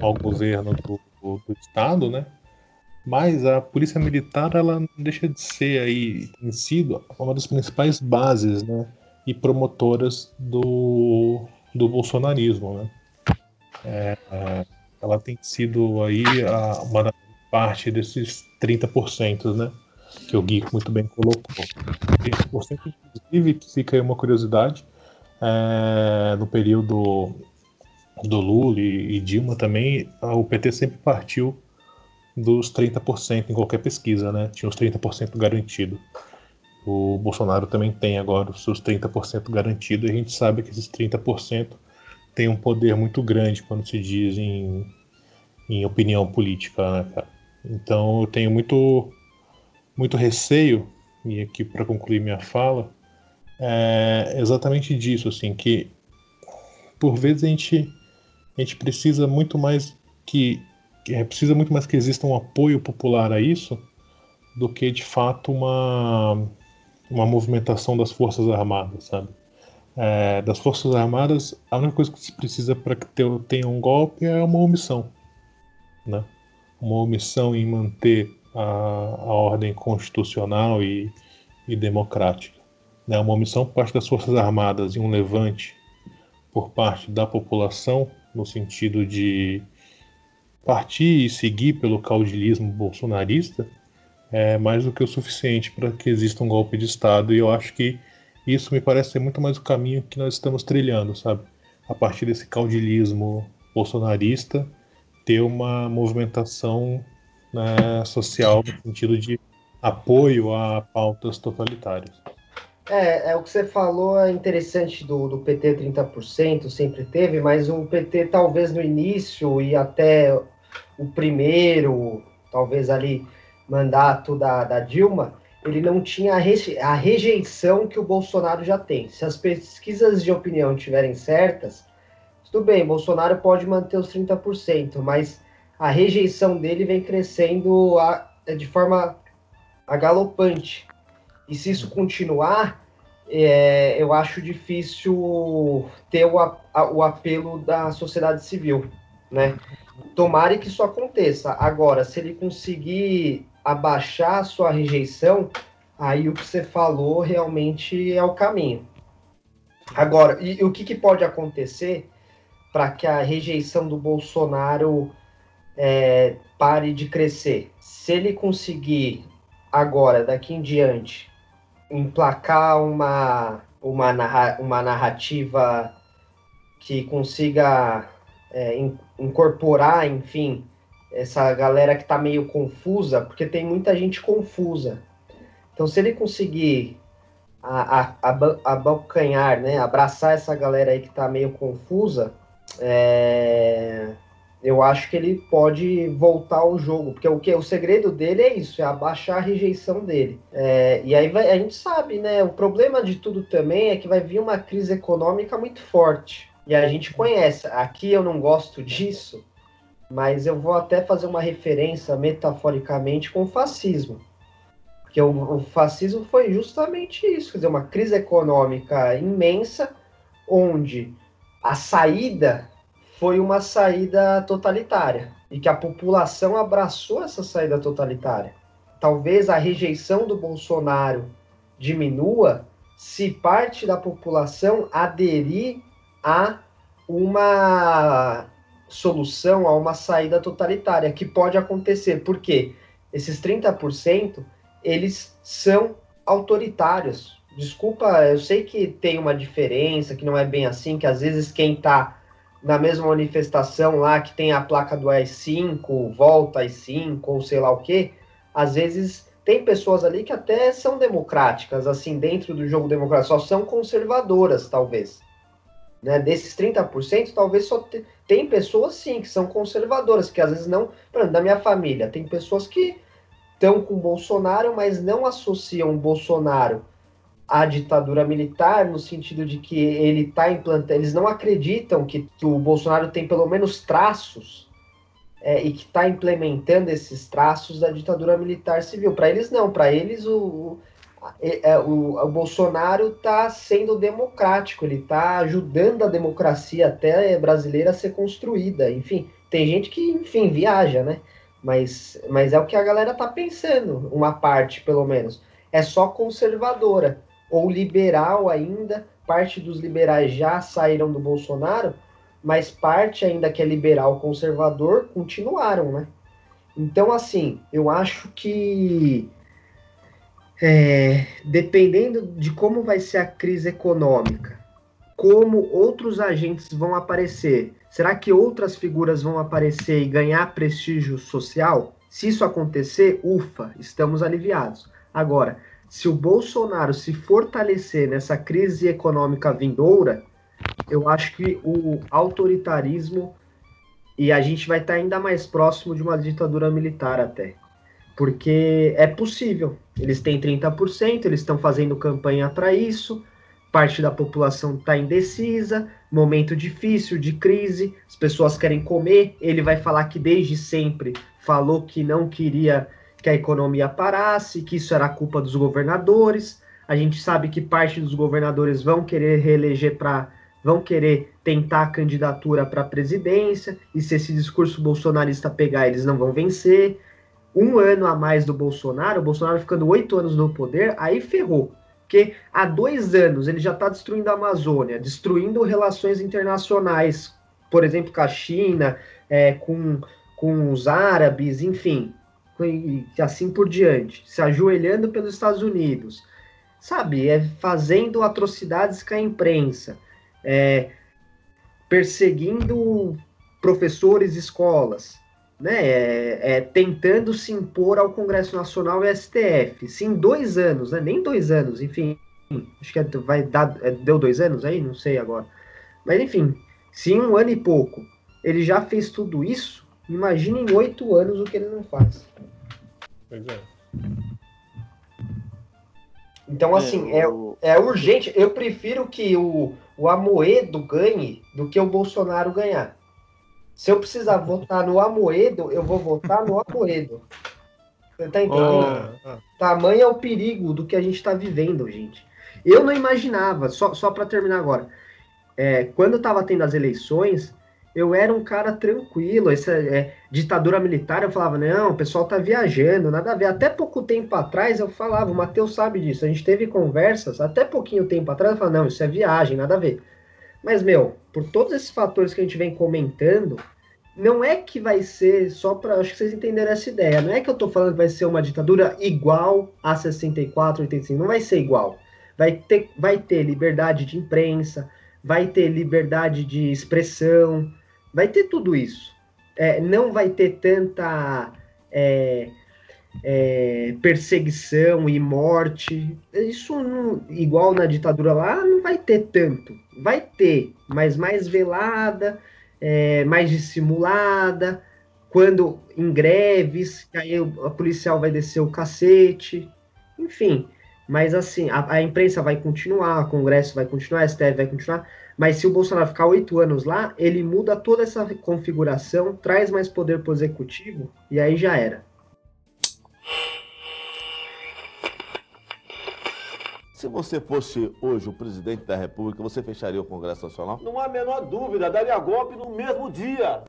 ao, ao governo do, do, do, Estado, né? Mas a polícia militar, ela não deixa de ser aí, tem sido uma das principais bases, né? E promotoras do, do bolsonarismo, né? É, ela tem sido aí a, uma parte desses 30%, né? que o Gui muito bem colocou. 30%, inclusive, fica aí uma curiosidade, é, no período do Lula e, e, Dilma também, o PT sempre partiu dos 30% em qualquer pesquisa, né? Tinha os 30% garantido. O Bolsonaro também tem agora os seus 30% garantido e a gente sabe que esses 30% tem um poder muito grande quando se diz em, em opinião política, né, cara? Então eu tenho muito muito receio, e aqui para concluir minha fala, é exatamente disso, assim, que por vezes a gente, a gente precisa muito mais que, que é, precisa muito mais que exista um apoio popular a isso do que de fato uma, uma movimentação das Forças Armadas, sabe? É, das Forças Armadas, a única coisa que se precisa para que tenha um golpe é uma omissão, né? Uma omissão em manter a, a ordem constitucional e, e democrática. Né? Uma omissão por parte das Forças Armadas e um levante por parte da população, no sentido de partir e seguir pelo caudilismo bolsonarista, é mais do que o suficiente para que exista um golpe de Estado. E eu acho que isso me parece ser muito mais o caminho que nós estamos trilhando, sabe? A partir desse caudilismo bolsonarista, ter uma movimentação né, social no sentido de apoio a pautas totalitárias. É, é o que você falou é interessante do, do PT 30%, sempre teve, mas o PT talvez no início e até o primeiro, talvez ali, mandato da, da Dilma, ele não tinha a, reje, a rejeição que o Bolsonaro já tem. Se as pesquisas de opinião tiverem certas, tudo bem, Bolsonaro pode manter os 30%, mas a rejeição dele vem crescendo a, de forma galopante. E se isso continuar, é, eu acho difícil ter o, a, o apelo da sociedade civil. né? Tomare que isso aconteça. Agora, se ele conseguir abaixar a sua rejeição, aí o que você falou realmente é o caminho. Agora, e, e o que, que pode acontecer para que a rejeição do Bolsonaro é, pare de crescer? Se ele conseguir agora, daqui em diante, emplacar uma, uma, narra, uma narrativa que consiga é, in, incorporar, enfim, essa galera que está meio confusa, porque tem muita gente confusa. Então, se ele conseguir abocanhar, né, abraçar essa galera aí que está meio confusa, é, eu acho que ele pode voltar ao jogo, porque o que o segredo dele é isso, é abaixar a rejeição dele. É, e aí vai, a gente sabe, né? O problema de tudo também é que vai vir uma crise econômica muito forte. E a gente conhece. Aqui eu não gosto disso, mas eu vou até fazer uma referência metaforicamente com o fascismo. Porque o, o fascismo foi justamente isso, quer dizer, uma crise econômica imensa, onde a saída foi uma saída totalitária e que a população abraçou essa saída totalitária. Talvez a rejeição do Bolsonaro diminua se parte da população aderir a uma solução, a uma saída totalitária, que pode acontecer, porque esses 30% eles são autoritários. Desculpa, eu sei que tem uma diferença, que não é bem assim, que às vezes quem está na mesma manifestação lá que tem a placa do AI-5, volta AI-5, ou sei lá o que, às vezes tem pessoas ali que até são democráticas, assim, dentro do jogo democrático, só são conservadoras, talvez. Né? Desses 30%, talvez só te... tem pessoas, sim, que são conservadoras, que às vezes não... Por exemplo, da minha família, tem pessoas que estão com Bolsonaro, mas não associam Bolsonaro a ditadura militar, no sentido de que ele está implantando, eles não acreditam que, que, o Bolsonaro tem pelo menos traços é, e que está implementando esses traços da ditadura militar civil. Para eles, não. Para eles, o, é, o, o, Bolsonaro está sendo democrático, ele está ajudando a democracia até brasileira a ser construída. Enfim, tem gente que, enfim, viaja, né? Mas, mas é o que a galera está pensando, uma parte, pelo menos. É só conservadora ou liberal ainda. Parte dos liberais já saíram do Bolsonaro, mas parte ainda que é liberal conservador continuaram, né? Então, assim, eu acho que é, dependendo de como vai ser a crise econômica, como outros agentes vão aparecer, será que outras figuras vão aparecer e ganhar prestígio social? Se isso acontecer, ufa, estamos aliviados. Agora, se o Bolsonaro se fortalecer nessa crise econômica vindoura, eu acho que o autoritarismo e a gente vai estar ainda mais próximo de uma ditadura militar até. Porque é possível. Eles têm 30%, eles estão fazendo campanha para isso, parte da população está indecisa, momento difícil, de crise, as pessoas querem comer, ele vai falar que desde sempre falou que não queria que a economia parasse, que isso era culpa dos governadores. A gente sabe que parte dos governadores vão querer reeleger para vão querer tentar a candidatura para a presidência, e se esse discurso bolsonarista pegar, eles não vão vencer. Um ano a mais do Bolsonaro, o Bolsonaro ficando oito anos no poder, aí ferrou. Porque há dois anos ele já está destruindo a Amazônia, destruindo relações internacionais, por exemplo, com a China, é, com, com os árabes, enfim e assim por diante, se ajoelhando pelos Estados Unidos, sabe, é fazendo atrocidades com a imprensa, é, perseguindo professores, escolas, né, é, é, tentando se impor ao Congresso Nacional e STF. Se em dois anos, né, nem dois anos, enfim, acho que é, vai dar, é, deu dois anos aí, não sei agora, mas enfim, se em um ano e pouco ele já fez tudo isso, Imagina em oito anos o que ele não faz. Pois é. Então, assim, é, é urgente. Eu prefiro que o, o Amoedo ganhe do que o Bolsonaro ganhar. Se eu precisar votar no Amoedo, eu vou votar no Amoedo. Você tá entendendo? Oh. Tamanho é o perigo do que a gente está vivendo, gente. Eu não imaginava, só, só para terminar agora, é, quando estava tendo as eleições, eu era um cara tranquilo, essa é, ditadura militar, eu falava, não, o pessoal tá viajando, nada a ver. Até pouco tempo atrás eu falava, o Matheus sabe disso, a gente teve conversas, até pouquinho tempo atrás eu falava, não, isso é viagem, nada a ver. Mas, meu, por todos esses fatores que a gente vem comentando, não é que vai ser, só para acho que vocês entenderam essa ideia, não é que eu tô falando que vai ser uma ditadura igual a 64, 85, não vai ser igual. Vai ter, vai ter liberdade de imprensa, vai ter liberdade de expressão, vai ter tudo isso. É, não vai ter tanta é, é, perseguição e morte. Isso, não, igual na ditadura lá, não vai ter tanto. Vai ter, mas mais velada, é, mais dissimulada. Quando em greves, aí a policial vai descer o cacete. Enfim, mas assim, a, a imprensa vai continuar, o Congresso vai continuar, a STF vai continuar mas se o Bolsonaro ficar oito anos lá, ele muda toda essa configuração, traz mais poder para o executivo e aí já era. Se você fosse hoje o presidente da República, você fecharia o Congresso Nacional? Não há a menor dúvida, daria golpe no mesmo dia.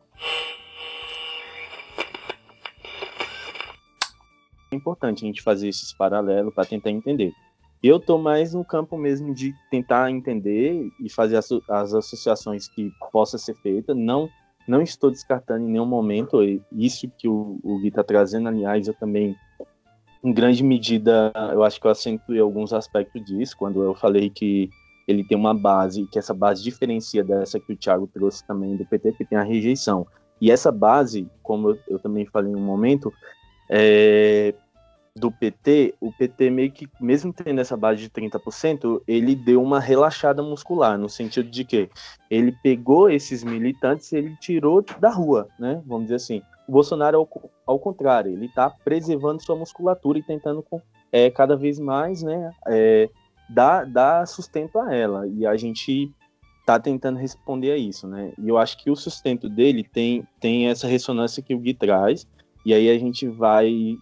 É importante a gente fazer esses paralelos para tentar entender. Eu tô mais no campo mesmo de tentar entender e fazer as, as associações que possa ser feita. Não, não estou descartando em nenhum momento isso que o, o Gui está trazendo. Aliás, eu também, em grande medida, eu acho que eu acentuei alguns aspectos disso quando eu falei que ele tem uma base, que essa base diferencia dessa que o Thiago trouxe também do PT, que tem a rejeição. E essa base, como eu, eu também falei em um momento, é, do PT, o PT meio que, mesmo tendo essa base de 30%, ele deu uma relaxada muscular, no sentido de que ele pegou esses militantes e ele tirou da rua, né? Vamos dizer assim. O Bolsonaro, ao, ao contrário, ele está preservando sua musculatura e tentando é, cada vez mais, né, é, dar, dar sustento a ela. E a gente está tentando responder a isso, né? E eu acho que o sustento dele tem, tem essa ressonância que o Gui traz, e aí a gente vai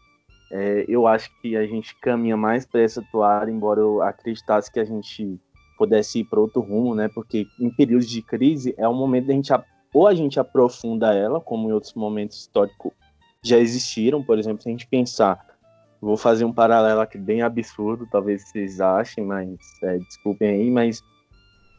é, eu acho que a gente caminha mais para essa toada, embora eu acreditasse que a gente pudesse ir para outro rumo, né? Porque em períodos de crise é o momento da gente ou a gente aprofunda ela, como em outros momentos históricos já existiram, por exemplo, se a gente pensar, vou fazer um paralelo aqui bem absurdo, talvez vocês achem, mas é, desculpem aí, mas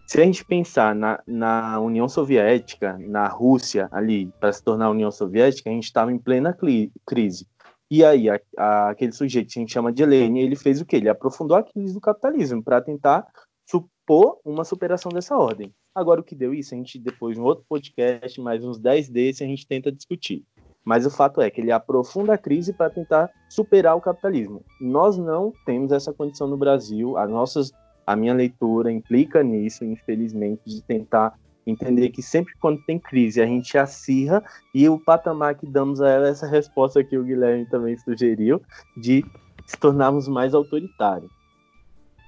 se a gente pensar na, na União Soviética, na Rússia ali, para se tornar União Soviética, a gente estava em plena crise. E aí, a, a, aquele sujeito que a gente chama de Lenin, ele fez o quê? Ele aprofundou a crise do capitalismo para tentar supor uma superação dessa ordem. Agora, o que deu isso? A gente, depois, em outro podcast, mais uns 10 desses, a gente tenta discutir. Mas o fato é que ele aprofunda a crise para tentar superar o capitalismo. Nós não temos essa condição no Brasil. As nossas, a minha leitura implica nisso, infelizmente, de tentar entender que sempre quando tem crise a gente acirra e o patamar que damos a ela, essa resposta que o Guilherme também sugeriu, de se tornarmos mais autoritários.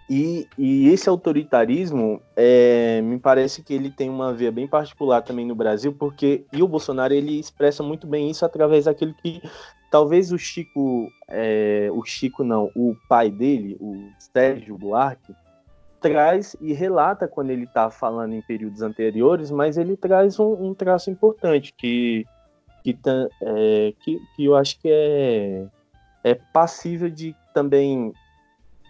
E, e esse autoritarismo, é, me parece que ele tem uma via bem particular também no Brasil, porque e o Bolsonaro ele expressa muito bem isso através daquilo que talvez o Chico, é, o Chico não, o pai dele, o Sérgio Buarque, traz e relata quando ele está falando em períodos anteriores, mas ele traz um, um traço importante que, que, é, que, que, eu acho que é, é passível de também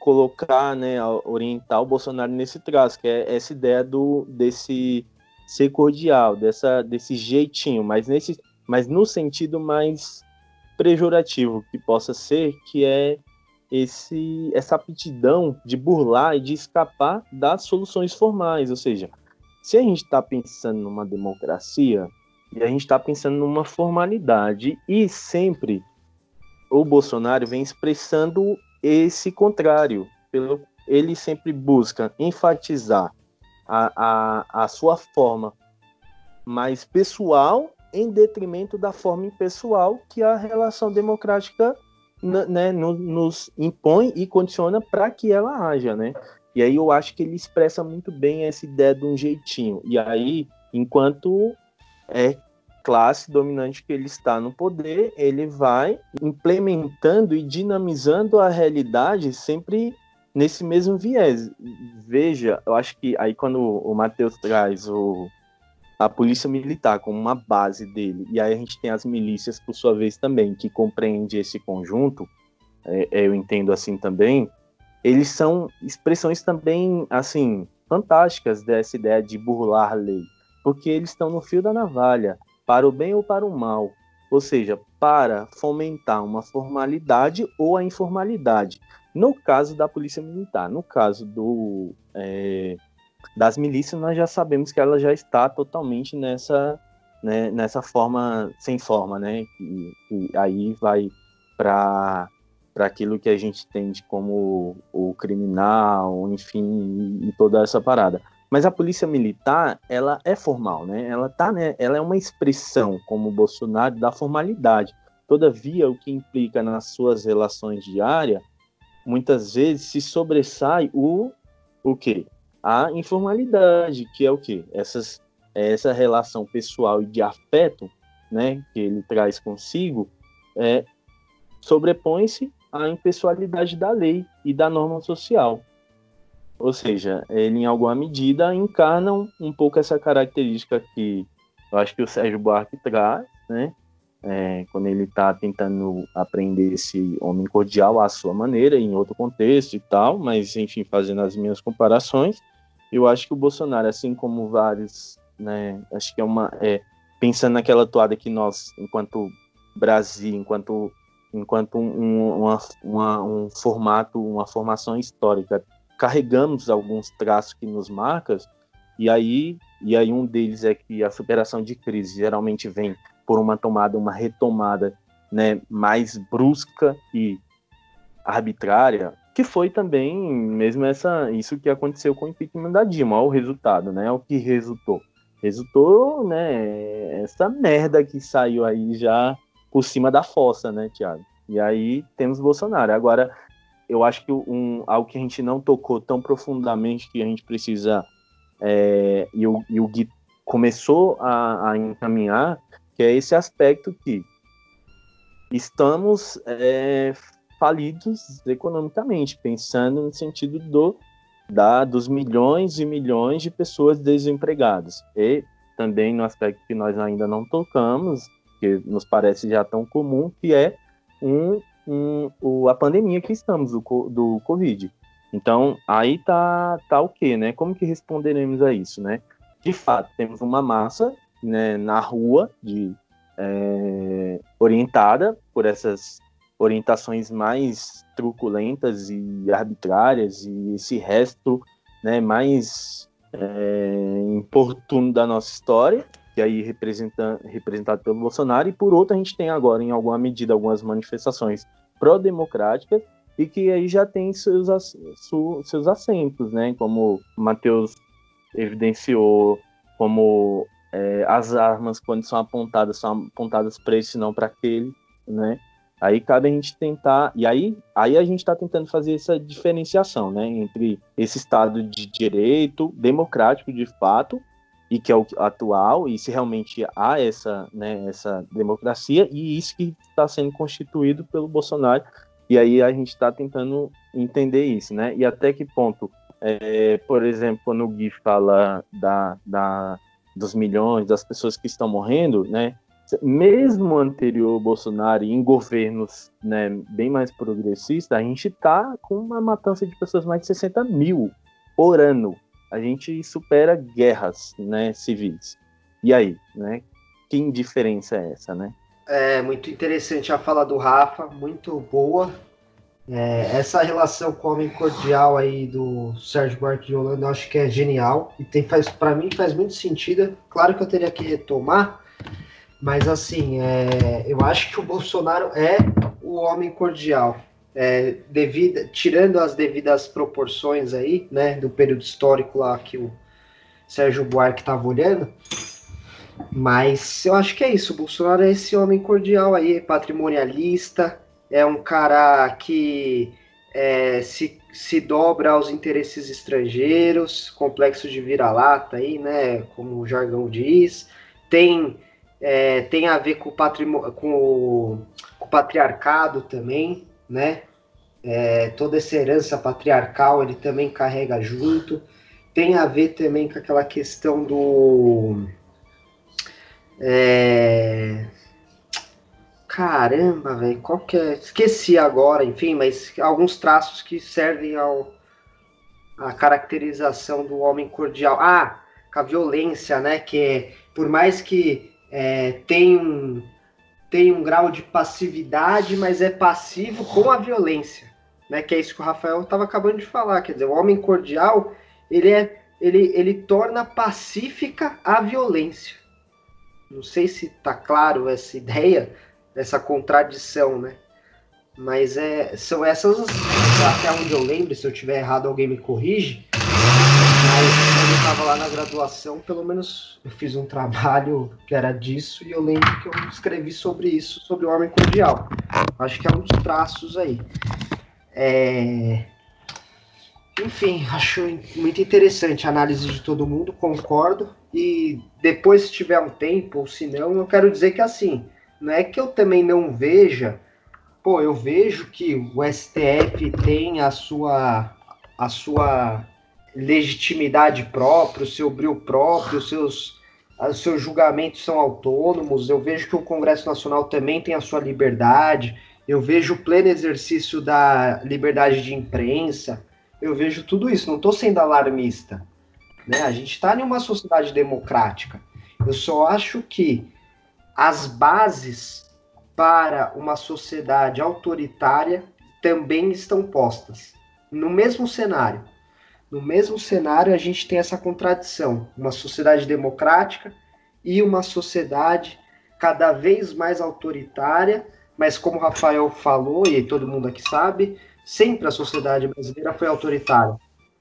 colocar, né, orientar o Bolsonaro nesse traço, que é essa ideia do, desse ser cordial, dessa, desse jeitinho, mas, nesse, mas no sentido mais pejorativo que possa ser, que é esse, essa aptidão de burlar e de escapar das soluções formais. Ou seja, se a gente está pensando numa democracia e a gente está pensando numa formalidade e sempre o Bolsonaro vem expressando esse contrário. Pelo, ele sempre busca enfatizar a, a, a sua forma mais pessoal em detrimento da forma impessoal que a relação democrática né, nos impõe e condiciona para que ela haja, né? E aí eu acho que ele expressa muito bem essa ideia de um jeitinho. E aí, enquanto é classe dominante que ele está no poder, ele vai implementando e dinamizando a realidade sempre nesse mesmo viés. Veja, eu acho que aí quando o Matheus traz o, a polícia militar como uma base dele, e aí a gente tem as milícias, por sua vez, também, que compreende esse conjunto, é, é, eu entendo assim também, eles são expressões também, assim, fantásticas dessa ideia de burlar a lei, porque eles estão no fio da navalha, para o bem ou para o mal, ou seja, para fomentar uma formalidade ou a informalidade. No caso da polícia militar, no caso do, é, das milícias, nós já sabemos que ela já está totalmente nessa, né, nessa forma sem forma, né? E, e aí vai para para aquilo que a gente entende como o criminal, enfim, e toda essa parada. Mas a polícia militar, ela é formal, né? Ela tá, né? Ela é uma expressão, como o Bolsonaro, da formalidade. Todavia, o que implica nas suas relações diárias, muitas vezes se sobressai o o quê? A informalidade, que é o quê? Essas essa relação pessoal e de afeto, né, que ele traz consigo, é sobrepõe-se à impessoalidade da lei e da norma social. Ou seja, ele em alguma medida encarnam um pouco essa característica que eu acho que o Sérgio Buarque traz, né? É, quando ele está tentando aprender esse homem cordial à sua maneira, em outro contexto e tal, mas enfim, fazendo as minhas comparações, eu acho que o Bolsonaro, assim como vários, né, acho que é uma, é, pensando naquela toada que nós, enquanto Brasil, enquanto, enquanto um, uma, uma, um formato, uma formação histórica, carregamos alguns traços que nos marcam, e aí, e aí um deles é que a superação de crise geralmente vem por uma tomada, uma retomada né, mais brusca e arbitrária, que foi também mesmo essa isso que aconteceu com o impeachment da Dilma, olha o resultado, né? O que resultou. Resultou, né, essa merda que saiu aí já por cima da fossa, né, Tiago? E aí temos Bolsonaro. Agora, eu acho que um, algo que a gente não tocou tão profundamente que a gente precisa é, e, o, e o Gui começou a, a, encaminhar, que é esse aspecto que estamos é, falidos economicamente, pensando no sentido do da, dos milhões e milhões de pessoas desempregadas. E também no aspecto que nós ainda não tocamos, que nos parece já tão comum, que é um um, o, a pandemia que estamos do, do Covid. Então, aí tá, tá o quê, né? Como que responderemos a isso, né? De fato, temos uma massa né, na rua de, é, orientada por essas orientações mais truculentas e arbitrárias e esse resto né, mais é, importuno da nossa história, que aí representa, representado pelo Bolsonaro, e por outro a gente tem agora, em alguma medida, algumas manifestações pró-democráticas e que aí já tem seus, seus assentos, né? Como Matheus evidenciou, como é, as armas, quando são apontadas, são apontadas para esse, não para aquele, né? Aí cabe a gente tentar, e aí, aí a gente está tentando fazer essa diferenciação, né, entre esse Estado de direito democrático de fato e que é o atual, e se realmente há essa, né, essa democracia, e isso que está sendo constituído pelo Bolsonaro, e aí a gente está tentando entender isso, né, e até que ponto, é, por exemplo, quando o Gui fala da, da, dos milhões, das pessoas que estão morrendo, né, mesmo anterior Bolsonaro, em governos né, bem mais progressistas, a gente está com uma matança de pessoas mais de 60 mil por ano, a gente supera guerras né, civis. E aí, né? Que indiferença é essa, né? É muito interessante a fala do Rafa, muito boa. É, essa relação com o homem cordial aí do Sérgio Buarque de Holanda, eu acho que é genial e tem faz para mim faz muito sentido. Claro que eu teria que retomar, mas assim, é, eu acho que o Bolsonaro é o homem cordial é, devida, tirando as devidas proporções aí, né, do período histórico lá que o Sérgio Buarque estava olhando, mas eu acho que é isso. O Bolsonaro é esse homem cordial aí, patrimonialista, é um cara que é, se, se dobra aos interesses estrangeiros, complexo de vira-lata aí, né, como o jargão diz, tem é, tem a ver com o, com o, com o patriarcado também, né? É, toda essa herança patriarcal ele também carrega junto. Tem a ver também com aquela questão do É... Caramba, velho, qual que é? Esqueci agora, enfim, mas alguns traços que servem ao a caracterização do homem cordial. Ah, com a violência, né? Que é, por mais que é, tem, um, tem um grau de passividade, mas é passivo com a violência, né? Que é isso que o Rafael estava acabando de falar. Quer dizer, o homem cordial ele é ele, ele torna pacífica a violência. Não sei se está claro essa ideia, essa contradição, né? Mas é, são essas, até onde eu lembro, se eu tiver errado alguém me corrige, mas quando eu estava lá na graduação, pelo menos eu fiz um trabalho que era disso e eu lembro que eu escrevi sobre isso, sobre o homem cordial. Acho que é um dos traços aí. É... Enfim, acho muito interessante a análise de todo mundo, concordo. E depois, se tiver um tempo, ou se não, eu quero dizer que assim, não é que eu também não veja, pô, eu vejo que o STF tem a sua, a sua legitimidade própria, o seu brilho próprio, os seus, os seus julgamentos são autônomos, eu vejo que o Congresso Nacional também tem a sua liberdade, eu vejo o pleno exercício da liberdade de imprensa, eu vejo tudo isso, não estou sendo alarmista. Né? A gente está em uma sociedade democrática. Eu só acho que as bases para uma sociedade autoritária também estão postas no mesmo cenário. No mesmo cenário, a gente tem essa contradição: uma sociedade democrática e uma sociedade cada vez mais autoritária, mas como o Rafael falou, e todo mundo aqui sabe, Sempre a sociedade brasileira foi autoritária,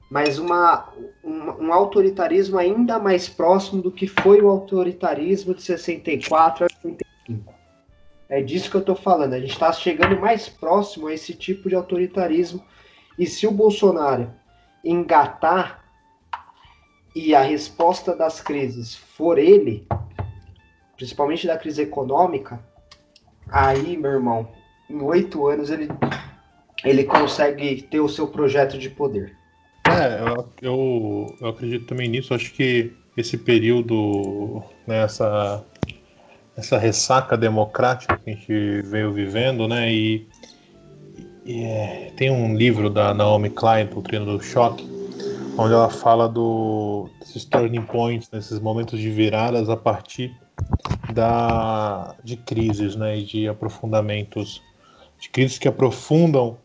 mas uma, um, um autoritarismo ainda mais próximo do que foi o autoritarismo de 64 a 85. É disso que eu estou falando. A gente está chegando mais próximo a esse tipo de autoritarismo. E se o Bolsonaro engatar e a resposta das crises for ele, principalmente da crise econômica, aí, meu irmão, em oito anos ele ele consegue ter o seu projeto de poder. É, eu, eu, eu acredito também nisso. Acho que esse período, né, essa, essa ressaca democrática que a gente veio vivendo, né, e, e é, tem um livro da Naomi Klein, Doutrina do Choque, onde ela fala do, desses turning points, nesses momentos de viradas a partir da, de crises, né, e de aprofundamentos, de crises que aprofundam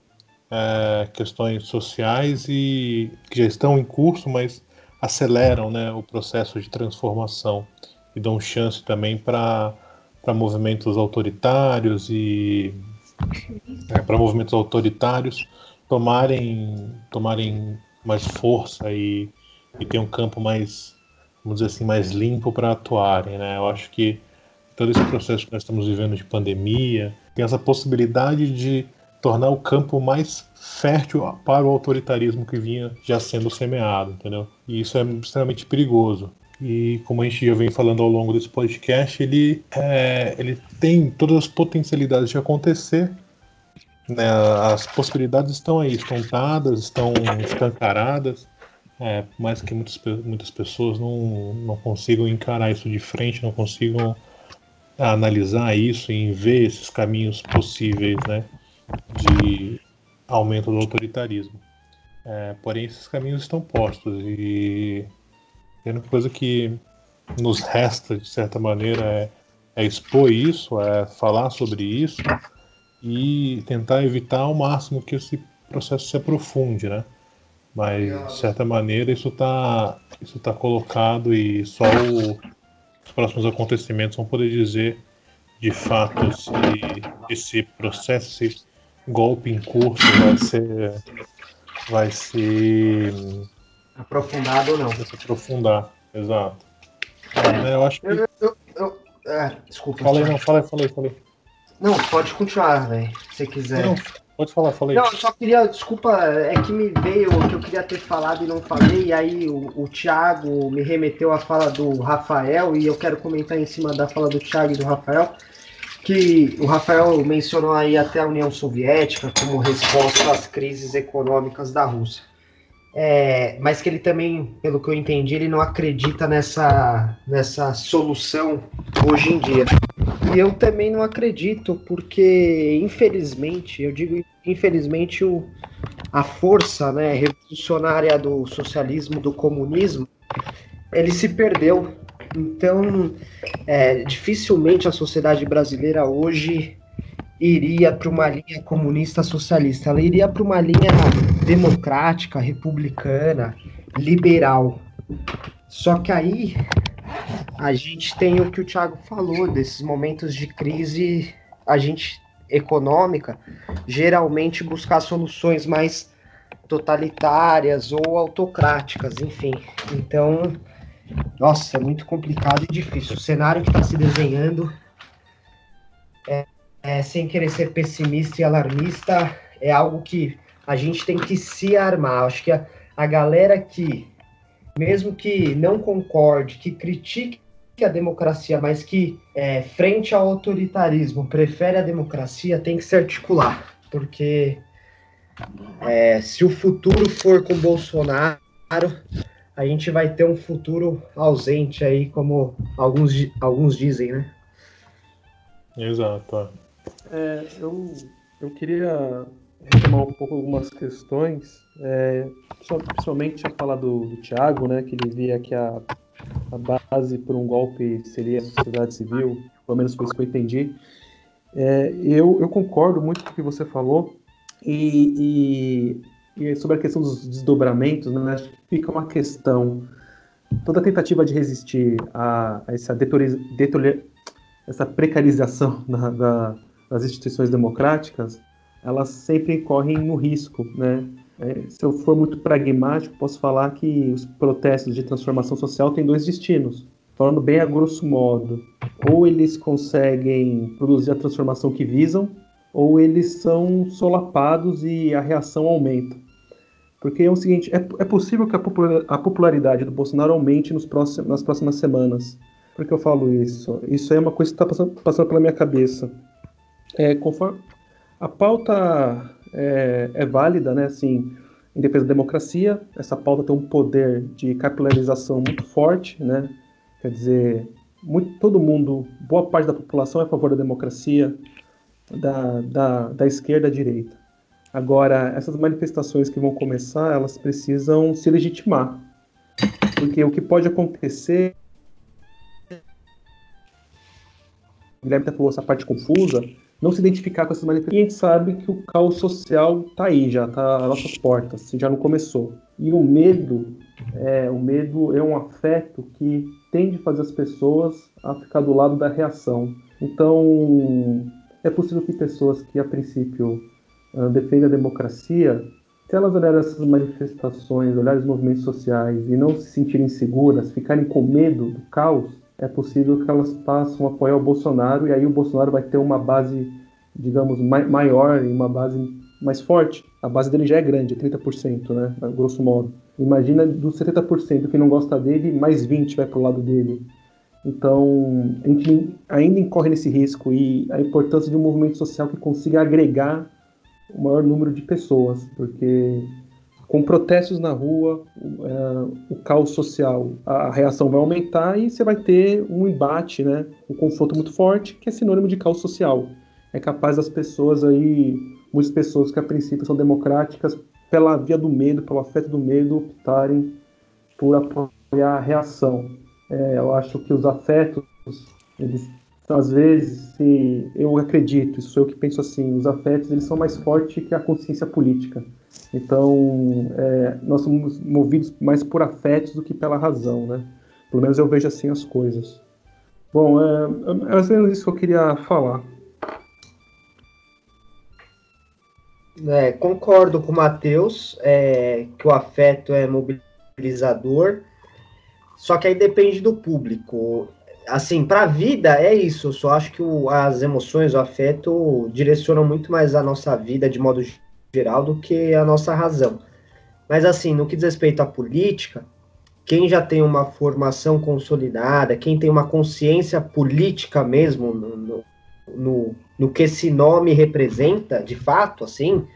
é, questões sociais e que já estão em curso, mas aceleram né, o processo de transformação e dão chance também para movimentos autoritários e é, para movimentos autoritários tomarem tomarem mais força e, e ter um campo mais vamos dizer assim mais limpo para atuarem né? Eu acho que todo esse processo que nós estamos vivendo de pandemia tem essa possibilidade de tornar o campo mais fértil para o autoritarismo que vinha já sendo semeado, entendeu? E isso é extremamente perigoso. E como a gente já vem falando ao longo desse podcast, ele, é, ele tem todas as potencialidades de acontecer. Né? As possibilidades estão aí, estão dadas, estão escancaradas. É, mais que muitas, muitas pessoas não, não consigam encarar isso de frente, não consigam analisar isso e ver esses caminhos possíveis, né? de aumento do autoritarismo. É, porém, esses caminhos estão postos e a única coisa que nos resta, de certa maneira, é, é expor isso, é falar sobre isso e tentar evitar ao máximo que esse processo se aprofunde, né? Mas, de certa maneira, isso está isso tá colocado e só o, os próximos acontecimentos vão poder dizer de fato se esse processo, esse golpe em curso vai ser. Vai ser. Aprofundado ou não? Vai se aprofundar, exato. É, eu acho que. Eu, eu, eu, é, desculpa. Falei, não, falei, falei, falei. Não, pode continuar, velho, se quiser. Não, pode falar, falei. Não, só queria, desculpa, é que me veio o que eu queria ter falado e não falei, e aí o, o Thiago me remeteu à fala do Rafael, e eu quero comentar em cima da fala do Thiago e do Rafael que o Rafael mencionou aí até a União Soviética como resposta às crises econômicas da Rússia. É, mas que ele também, pelo que eu entendi, ele não acredita nessa, nessa solução hoje em dia. E eu também não acredito, porque infelizmente, eu digo infelizmente, o, a força né, revolucionária do socialismo, do comunismo, ele se perdeu. Então, é, dificilmente a sociedade brasileira hoje iria para uma linha comunista socialista, ela iria para uma linha democrática, republicana, liberal. Só que aí a gente tem o que o Thiago falou, desses momentos de crise, a gente econômica, geralmente buscar soluções mais totalitárias ou autocráticas, enfim. Então, nossa, é muito complicado e difícil. O cenário que está se desenhando, é, é, sem querer ser pessimista e alarmista, é algo que a gente tem que se armar. Acho que a, a galera que, mesmo que não concorde, que critique a democracia, mas que é, frente ao autoritarismo prefere a democracia, tem que se articular, porque é, se o futuro for com Bolsonaro, a gente vai ter um futuro ausente aí, como alguns, alguns dizem, né? Exato. É, eu, eu queria retomar um pouco algumas questões, é, principalmente a fala do, do Tiago, né, que ele via que a, a base para um golpe seria a sociedade civil, pelo menos foi isso que eu entendi. É, eu, eu concordo muito com o que você falou, e, e, e sobre a questão dos desdobramentos, né, acho que fica uma questão. Toda tentativa de resistir a, a essa, essa precarização da, das instituições democráticas, elas sempre correm no risco, né? É, se eu for muito pragmático, posso falar que os protestos de transformação social têm dois destinos. Falando bem a grosso modo, ou eles conseguem produzir a transformação que visam, ou eles são solapados e a reação aumenta. Porque é o seguinte, é, é possível que a popularidade do Bolsonaro aumente nos próximos, nas próximas semanas. Por que eu falo isso? Isso é uma coisa que está passando, passando, pela minha cabeça. É, conforme a pauta é, é, válida, né? Assim, em defesa da democracia, essa pauta tem um poder de capilarização muito forte, né? Quer dizer, muito, todo mundo, boa parte da população é a favor da democracia, da, da, da esquerda à direita. Agora, essas manifestações que vão começar, elas precisam se legitimar. Porque o que pode acontecer. O Guilherme até falou essa parte confusa, não se identificar com essas manifestações. E a gente sabe que o caos social está aí, já está às nossas portas, já não começou. E o medo, é, o medo é um afeto que tende a fazer as pessoas a ficar do lado da reação. Então, é possível que pessoas que, a princípio, uh, defendem a democracia, se elas olharem essas manifestações, olharem os movimentos sociais e não se sentirem seguras, ficarem com medo do caos, é possível que elas passem a apoiar o Bolsonaro e aí o Bolsonaro vai ter uma base, digamos, maior e uma base mais forte. A base dele já é grande, é 30%, né, grosso modo. Imagina dos 70% que não gosta dele, mais 20 vai para o lado dele. Então, a gente ainda incorre nesse risco e a importância de um movimento social que consiga agregar o maior número de pessoas, porque com protestos na rua, uh, o caos social, a reação vai aumentar e você vai ter um embate, né, um confronto muito forte, que é sinônimo de caos social. É capaz das pessoas aí, muitas pessoas que a princípio são democráticas, pela via do medo, pelo afeto do medo, optarem por apoiar a reação. É, eu acho que os afetos, eles às vezes, se, eu acredito, isso eu que penso assim, os afetos eles são mais fortes que a consciência política. Então, é, nós somos movidos mais por afetos do que pela razão, né? Pelo menos eu vejo assim as coisas. Bom, é, é mais ou menos isso que eu queria falar. É, concordo com o Matheus, é, que o afeto é mobilizador só que aí depende do público. Assim, para a vida é isso. Eu só acho que o, as emoções, o afeto direcionam muito mais a nossa vida de modo geral do que a nossa razão. Mas assim, no que diz respeito à política, quem já tem uma formação consolidada, quem tem uma consciência política mesmo no, no, no, no que esse nome representa, de fato, assim,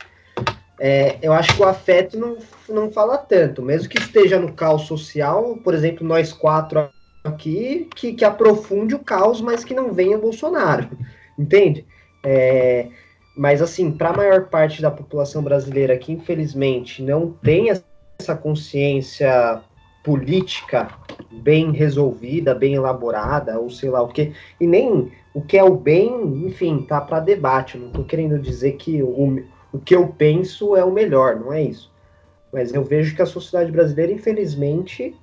é, eu acho que o afeto não, não fala tanto, mesmo que esteja no caos social, por exemplo, nós quatro aqui, que, que aprofunde o caos, mas que não venha Bolsonaro, entende? É, mas, assim, para a maior parte da população brasileira que, infelizmente, não tem essa consciência política bem resolvida, bem elaborada, ou sei lá o que, e nem o que é o bem, enfim, tá para debate. Não estou querendo dizer que o, o que eu penso é o melhor, não é isso. Mas eu vejo que a sociedade brasileira, infelizmente,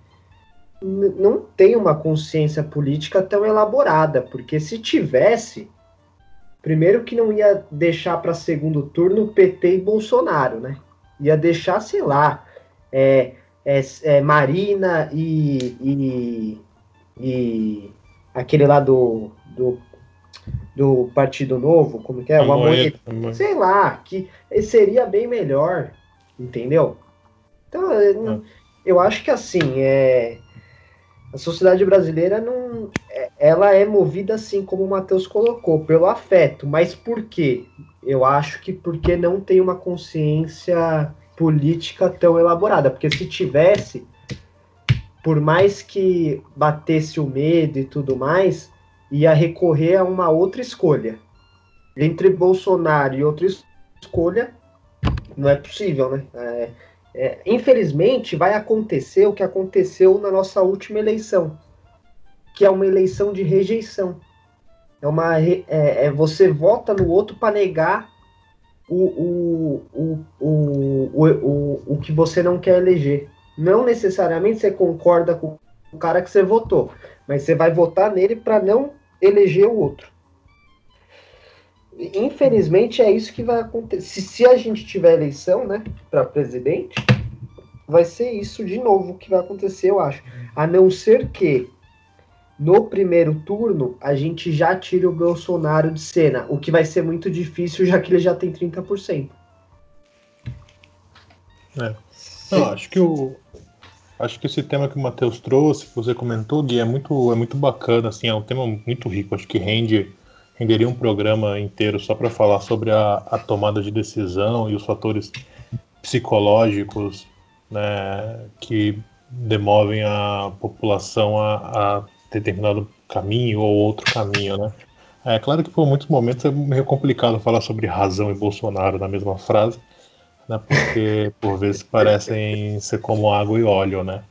não tem uma consciência política tão elaborada, porque se tivesse, primeiro que não ia deixar para segundo turno PT e Bolsonaro, né? Ia deixar, sei lá, é, é, é Marina e, e, e, aquele lá do, do do Partido Novo, como que é? O Amoedo, sei lá, que seria bem melhor, entendeu? Então, ah. eu acho que assim, é, a sociedade brasileira não, é, ela é movida assim como o Matheus colocou, pelo afeto, mas por quê? Eu acho que porque não tem uma consciência política tão elaborada, porque se tivesse, por mais que batesse o medo e tudo mais, ia recorrer a uma outra escolha. Entre Bolsonaro e outra escolha, não é possível, né? É, é, infelizmente, vai acontecer o que aconteceu na nossa última eleição, que é uma eleição de rejeição. É uma é, é você vota no outro para negar o, o, o, o, o, o, o que você não quer eleger. Não necessariamente você concorda com o cara que você votou, mas você vai votar nele para não eleger o outro. Infelizmente é isso que vai acontecer. Se, a gente tiver eleição, né, para presidente, vai ser isso de novo que vai acontecer, eu acho. A não ser que no primeiro turno a gente já tire o Bolsonaro de cena, o que vai ser muito difícil, já que ele já tem 30%. É. Não, acho que o, Acho que esse tema que o Matheus trouxe, que você comentou, Gui, é muito, é muito bacana, assim, é um tema muito rico. Acho que rende, renderia um programa inteiro só para falar sobre a, a, tomada de decisão e os fatores psicológicos né, que demovem a população a, a determinado caminho ou outro caminho, né? É claro que por muitos momentos é meio complicado falar sobre razão e Bolsonaro na mesma frase, né? Porque por vezes parecem ser como água e óleo, né?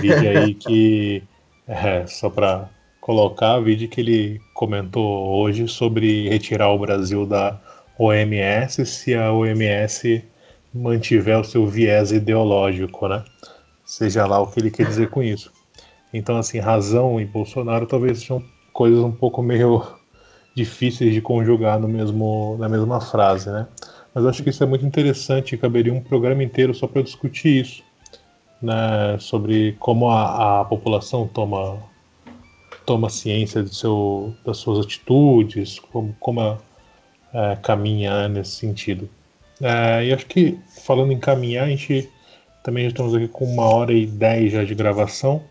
Vídeo aí que, é, só para colocar, vídeo que ele comentou hoje sobre retirar o Brasil da OMS se a OMS mantiver o seu viés ideológico, né? Seja lá o que ele quer dizer com isso. Então, assim, razão e Bolsonaro talvez sejam coisas um pouco meio difíceis de conjugar no mesmo, na mesma frase, né? Mas acho que isso é muito interessante, caberia um programa inteiro só para discutir isso, né, sobre como a, a população toma toma ciência de seu, das suas atitudes, como, como é, caminha nesse sentido. É, e acho que, falando em caminhar, a gente também já estamos aqui com uma hora e dez já de gravação.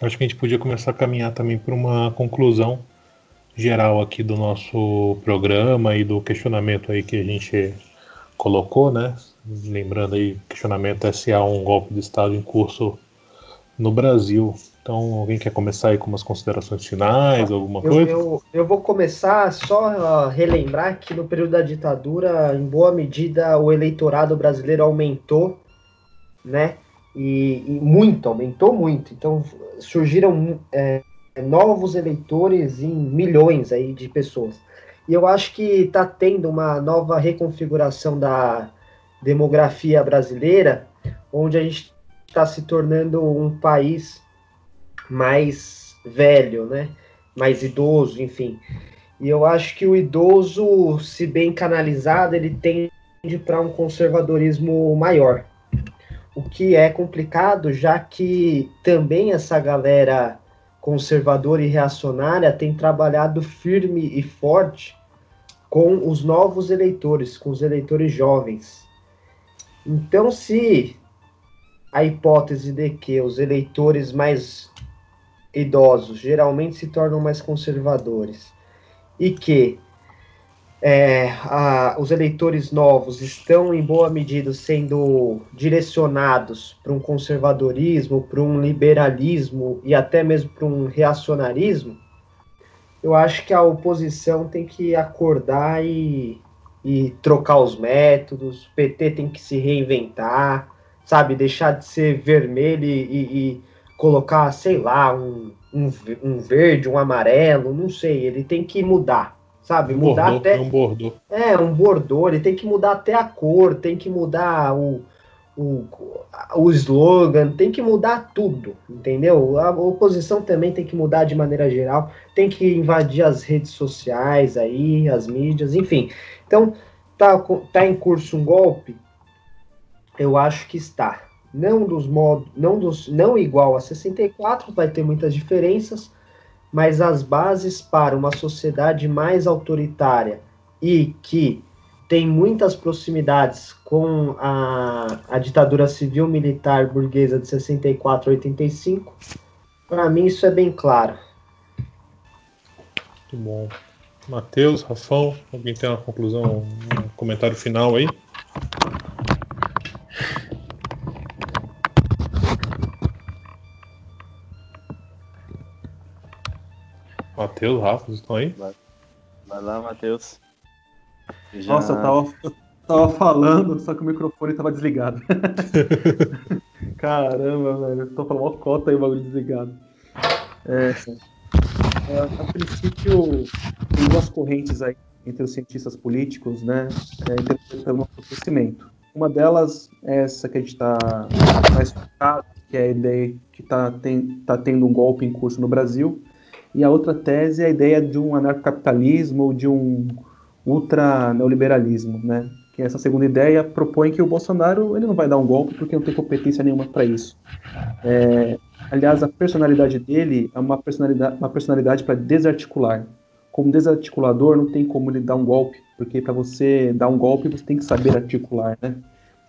Acho que a gente podia começar a caminhar também para uma conclusão geral aqui do nosso programa e do questionamento aí que a gente colocou, né? Lembrando aí, questionamento se há um golpe de Estado em curso no Brasil. Então, alguém quer começar aí com umas considerações finais, alguma eu, coisa? Eu, eu vou começar só relembrar que no período da ditadura, em boa medida, o eleitorado brasileiro aumentou, né? E, e muito, aumentou muito. Então, surgiram é, novos eleitores em milhões aí de pessoas. E eu acho que está tendo uma nova reconfiguração da demografia brasileira, onde a gente está se tornando um país mais velho, né? Mais idoso, enfim. E eu acho que o idoso, se bem canalizado, ele tende para um conservadorismo maior. O que é complicado, já que também essa galera conservadora e reacionária tem trabalhado firme e forte com os novos eleitores, com os eleitores jovens. Então, se a hipótese de que os eleitores mais idosos geralmente se tornam mais conservadores e que é, a, os eleitores novos estão, em boa medida, sendo direcionados para um conservadorismo, para um liberalismo e até mesmo para um reacionarismo, eu acho que a oposição tem que acordar e, e trocar os métodos, o PT tem que se reinventar, sabe, deixar de ser vermelho e, e, colocar, sei lá, um, um, um verde, um amarelo, não sei, ele tem que mudar sabe? Um mudar bordô, até. um bordô. É, um bordô, ele tem que mudar até a cor, tem que mudar o, o, o slogan, tem que mudar tudo, entendeu? A oposição também tem que mudar de maneira geral, tem que invadir as redes sociais aí, as mídias, enfim. Então, tá, tá em curso um golpe? Eu acho que está. Não dos modos, não dos, não igual a 64, vai ter muitas diferenças, mas as bases para uma sociedade mais autoritária e que tem muitas proximidades com a, a ditadura civil-militar burguesa de 64 a 85, para mim isso é bem claro. Muito bom. Matheus, Rafão, alguém tem uma conclusão, um comentário final aí? Matheus, Rafa, vocês estão aí? Vai lá, Matheus. Já... Nossa, eu tava, eu tava falando, só que o microfone tava desligado. Caramba, velho. Eu tô falando uma cota aí o bagulho desligado. É, é, a princípio, tem duas correntes aí entre os cientistas políticos, né? É, pelo nosso conhecimento. Uma delas é essa que a gente está mais focado, que é a ideia que está tem, tá tendo um golpe em curso no Brasil e a outra tese é a ideia de um anarcocapitalismo ou de um ultra neoliberalismo, né? Que essa segunda ideia propõe que o Bolsonaro ele não vai dar um golpe porque não tem competência nenhuma para isso. É, aliás, a personalidade dele é uma personalidade, uma personalidade para desarticular. Como desarticulador, não tem como ele dar um golpe, porque para você dar um golpe você tem que saber articular, né?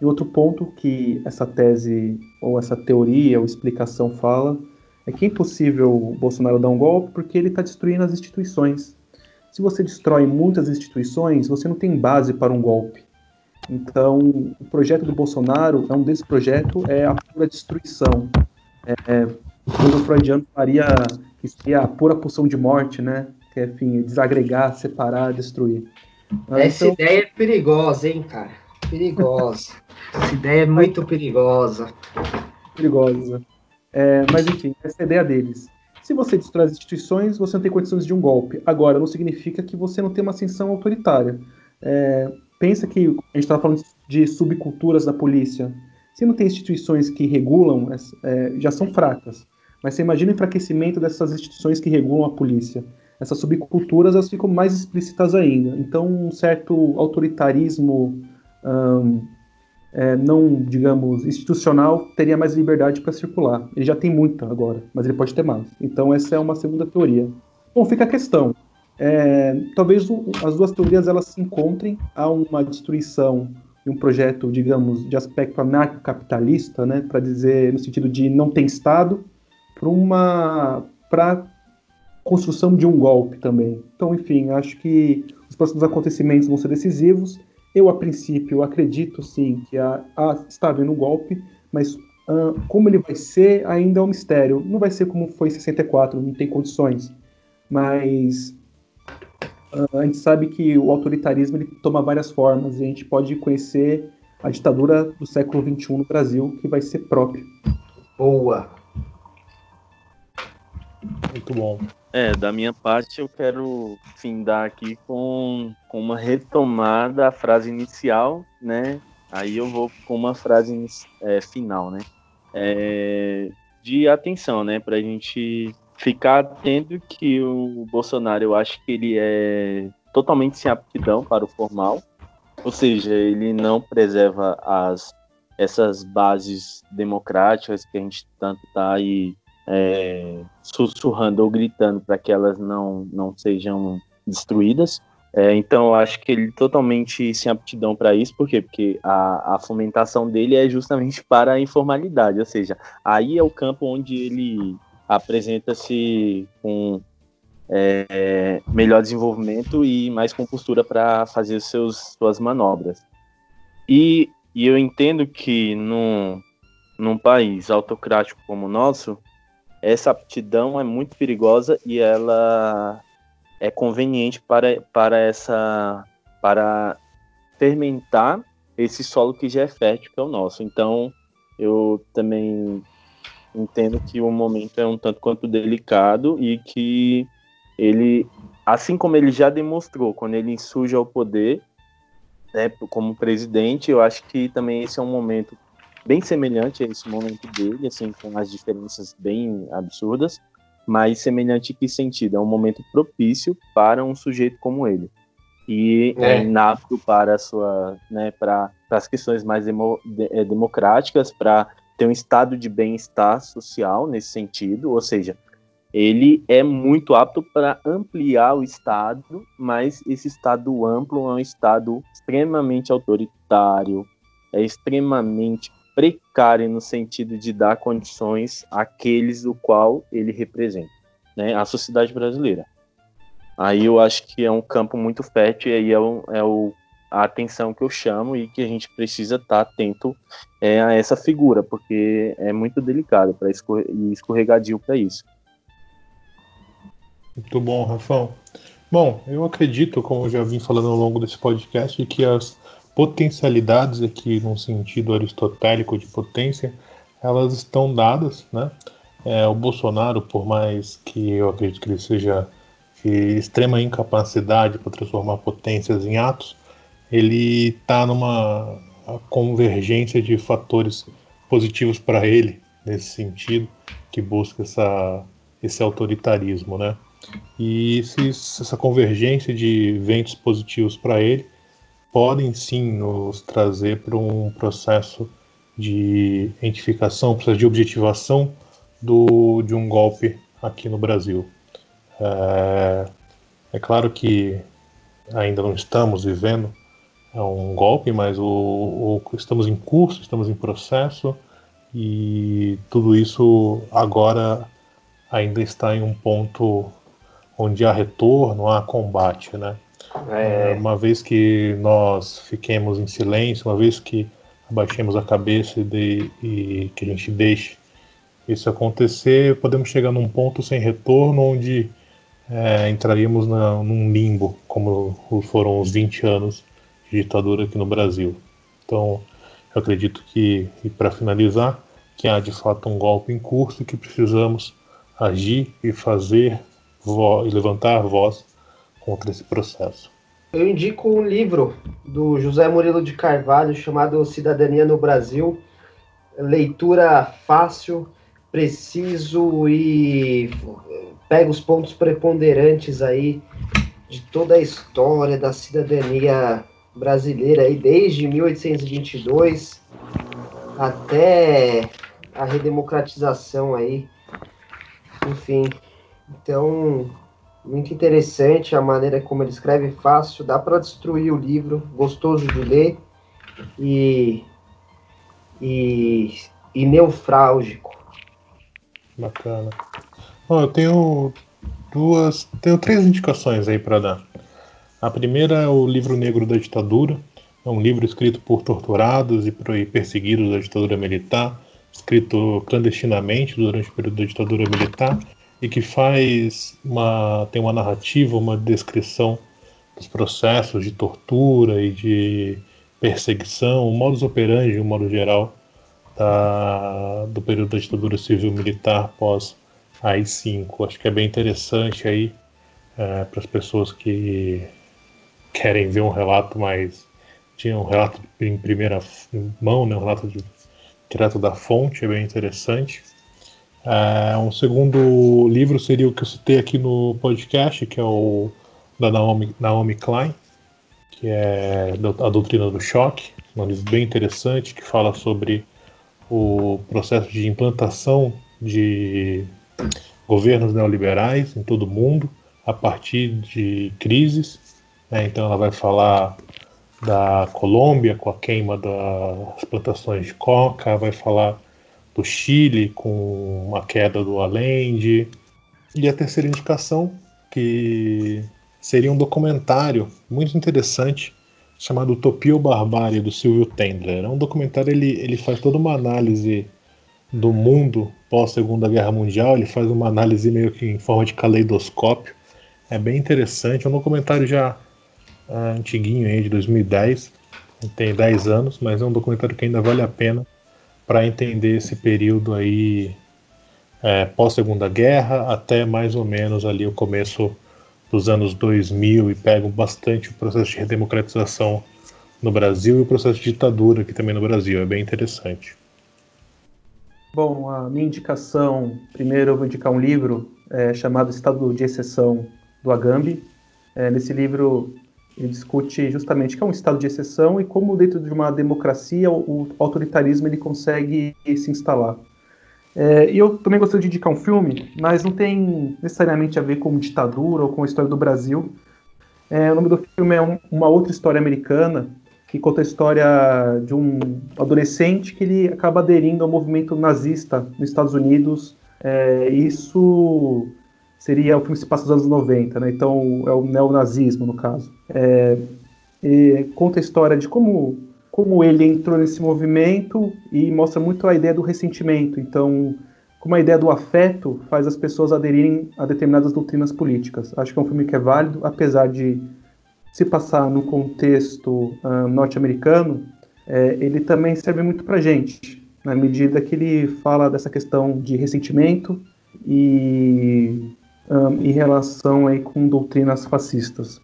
E outro ponto que essa tese ou essa teoria ou explicação fala é que é impossível o Bolsonaro dar um golpe porque ele está destruindo as instituições. Se você destrói muitas instituições, você não tem base para um golpe. Então, o projeto do Bolsonaro, é um desse projeto, é a pura destruição. É, é, o freudiano faria que seria a pura pulsão de morte, né? Que é, enfim, desagregar, separar, destruir. Mas, Essa então... ideia é perigosa, hein, cara? Perigosa. Essa ideia é muito perigosa. Perigosa. É, mas enfim, essa é a ideia deles. Se você destrói as instituições, você não tem condições de um golpe. Agora, não significa que você não tem uma ascensão autoritária. É, pensa que a gente estava falando de subculturas da polícia. Se não tem instituições que regulam, é, já são fracas. Mas você imagina o enfraquecimento dessas instituições que regulam a polícia. Essas subculturas elas ficam mais explícitas ainda. Então, um certo autoritarismo é, não, digamos, institucional, teria mais liberdade para circular. Ele já tem muita agora, mas ele pode ter mais. Então essa é uma segunda teoria. Bom, fica a questão. É, talvez o, as duas teorias elas se encontrem a uma destruição de um projeto, digamos, de aspecto anarcocapitalista, né, para dizer no sentido de não ter Estado, para uma para construção de um golpe também. Então, enfim, acho que os próximos acontecimentos vão ser decisivos eu, a princípio, acredito sim que a, a, está havendo um golpe, mas uh, como ele vai ser ainda é um mistério. Não vai ser como foi em 64, não tem condições. Mas uh, a gente sabe que o autoritarismo ele toma várias formas e a gente pode conhecer a ditadura do século XXI no Brasil, que vai ser própria. Boa! Muito bom. É, da minha parte eu quero findar aqui com, com uma retomada da frase inicial, né? Aí eu vou com uma frase é, final, né? É, de atenção, né? Pra gente ficar atento que o Bolsonaro, eu acho que ele é totalmente sem aptidão para o formal, ou seja, ele não preserva as essas bases democráticas que a gente tanto está aí é, sussurrando ou gritando para que elas não, não sejam destruídas. É, então, eu acho que ele totalmente sem aptidão para isso, por quê? Porque a, a fomentação dele é justamente para a informalidade, ou seja, aí é o campo onde ele apresenta-se com é, melhor desenvolvimento e mais compostura para fazer seus, suas manobras. E, e eu entendo que num, num país autocrático como o nosso, essa aptidão é muito perigosa e ela é conveniente para, para essa para fermentar esse solo que já é fértil que é o nosso. Então, eu também entendo que o momento é um tanto quanto delicado e que ele, assim como ele já demonstrou quando ele surge ao poder, né, como presidente, eu acho que também esse é um momento bem semelhante a esse momento dele, assim, com as diferenças bem absurdas, mas semelhante em que sentido? É um momento propício para um sujeito como ele. E é, é inapto para sua, né, para as questões mais demo, de, é, democráticas, para ter um estado de bem-estar social nesse sentido, ou seja, ele é muito apto para ampliar o Estado, mas esse Estado amplo é um Estado extremamente autoritário, é extremamente precário no sentido de dar condições àqueles do qual ele representa, né, a sociedade brasileira. Aí eu acho que é um campo muito fértil e aí é, o, é o, a atenção que eu chamo e que a gente precisa estar atento é, a essa figura, porque é muito delicado para escorre e escorregadio para isso. Muito bom, Rafão. Bom, eu acredito, como eu já vim falando ao longo desse podcast, que as potencialidades aqui, num sentido aristotélico de potência, elas estão dadas, né? É, o Bolsonaro, por mais que eu acredito que ele seja de extrema incapacidade para transformar potências em atos, ele está numa convergência de fatores positivos para ele nesse sentido, que busca essa, esse autoritarismo, né? E esses, essa convergência de ventos positivos para ele podem sim nos trazer para um processo de identificação, processo de objetivação do, de um golpe aqui no Brasil. É, é claro que ainda não estamos vivendo um golpe, mas o, o, estamos em curso, estamos em processo e tudo isso agora ainda está em um ponto onde há retorno, há combate, né? É. Uma vez que nós fiquemos em silêncio, uma vez que abaixemos a cabeça e, de, e que a gente deixe isso acontecer, podemos chegar num ponto sem retorno onde é, entraríamos na, num limbo, como foram os 20 anos de ditadura aqui no Brasil. Então, eu acredito que, e para finalizar, que há de fato um golpe em curso que precisamos agir e fazer e levantar voz contra esse processo. Eu indico um livro do José Murilo de Carvalho chamado Cidadania no Brasil. Leitura fácil, preciso e pega os pontos preponderantes aí de toda a história da cidadania brasileira aí desde 1822 até a redemocratização aí. Enfim, então muito interessante a maneira como ele escreve, fácil, dá para destruir o livro, gostoso de ler e, e, e neufrálgico. Bacana. Bom, eu tenho duas, tenho três indicações aí para dar. A primeira é o livro Negro da Ditadura, é um livro escrito por torturados e perseguidos da ditadura militar, escrito clandestinamente durante o período da ditadura militar e que faz uma tem uma narrativa, uma descrição dos processos de tortura e de perseguição, o modus operandi, de um modo geral, da, do período da ditadura civil-militar pós AI-5. Acho que é bem interessante aí é, para as pessoas que querem ver um relato mais tinha um relato em primeira mão, né, um relato de, direto da fonte, é bem interessante. É, um segundo livro seria o que eu citei aqui no podcast, que é o da Naomi, Naomi Klein, que é A Doutrina do Choque, um livro bem interessante que fala sobre o processo de implantação de governos neoliberais em todo o mundo a partir de crises. Né? Então ela vai falar da Colômbia com a queima das plantações de coca, vai falar Chile com a queda do Allende. E a terceira indicação que seria um documentário muito interessante chamado Utopia ou Barbárie, do Silvio Tendler. É um documentário, ele, ele faz toda uma análise do mundo pós-Segunda Guerra Mundial, ele faz uma análise meio que em forma de caleidoscópio. É bem interessante, é um documentário já uh, antiguinho aí, de 2010, tem 10 anos, mas é um documentário que ainda vale a pena para entender esse período aí é, pós-Segunda Guerra até mais ou menos ali o começo dos anos 2000 e pegam bastante o processo de redemocratização no Brasil e o processo de ditadura aqui também no Brasil. É bem interessante. Bom, a minha indicação, primeiro eu vou indicar um livro é, chamado Estado de Exceção do Agamben. É, nesse livro ele discute justamente que é um estado de exceção e como dentro de uma democracia o autoritarismo ele consegue se instalar. É, e eu também gostaria de indicar um filme, mas não tem necessariamente a ver com ditadura ou com a história do Brasil. É, o nome do filme é um, Uma Outra História Americana, que conta a história de um adolescente que ele acaba aderindo ao movimento nazista nos Estados Unidos. É, isso seria o filme que se passa nos anos 90, né? então é o neonazismo no caso. É, conta a história de como como ele entrou nesse movimento e mostra muito a ideia do ressentimento. Então, como a ideia do afeto faz as pessoas aderirem a determinadas doutrinas políticas. Acho que é um filme que é válido, apesar de se passar no contexto uh, norte-americano, é, ele também serve muito para gente, na medida que ele fala dessa questão de ressentimento e um, em relação aí com doutrinas fascistas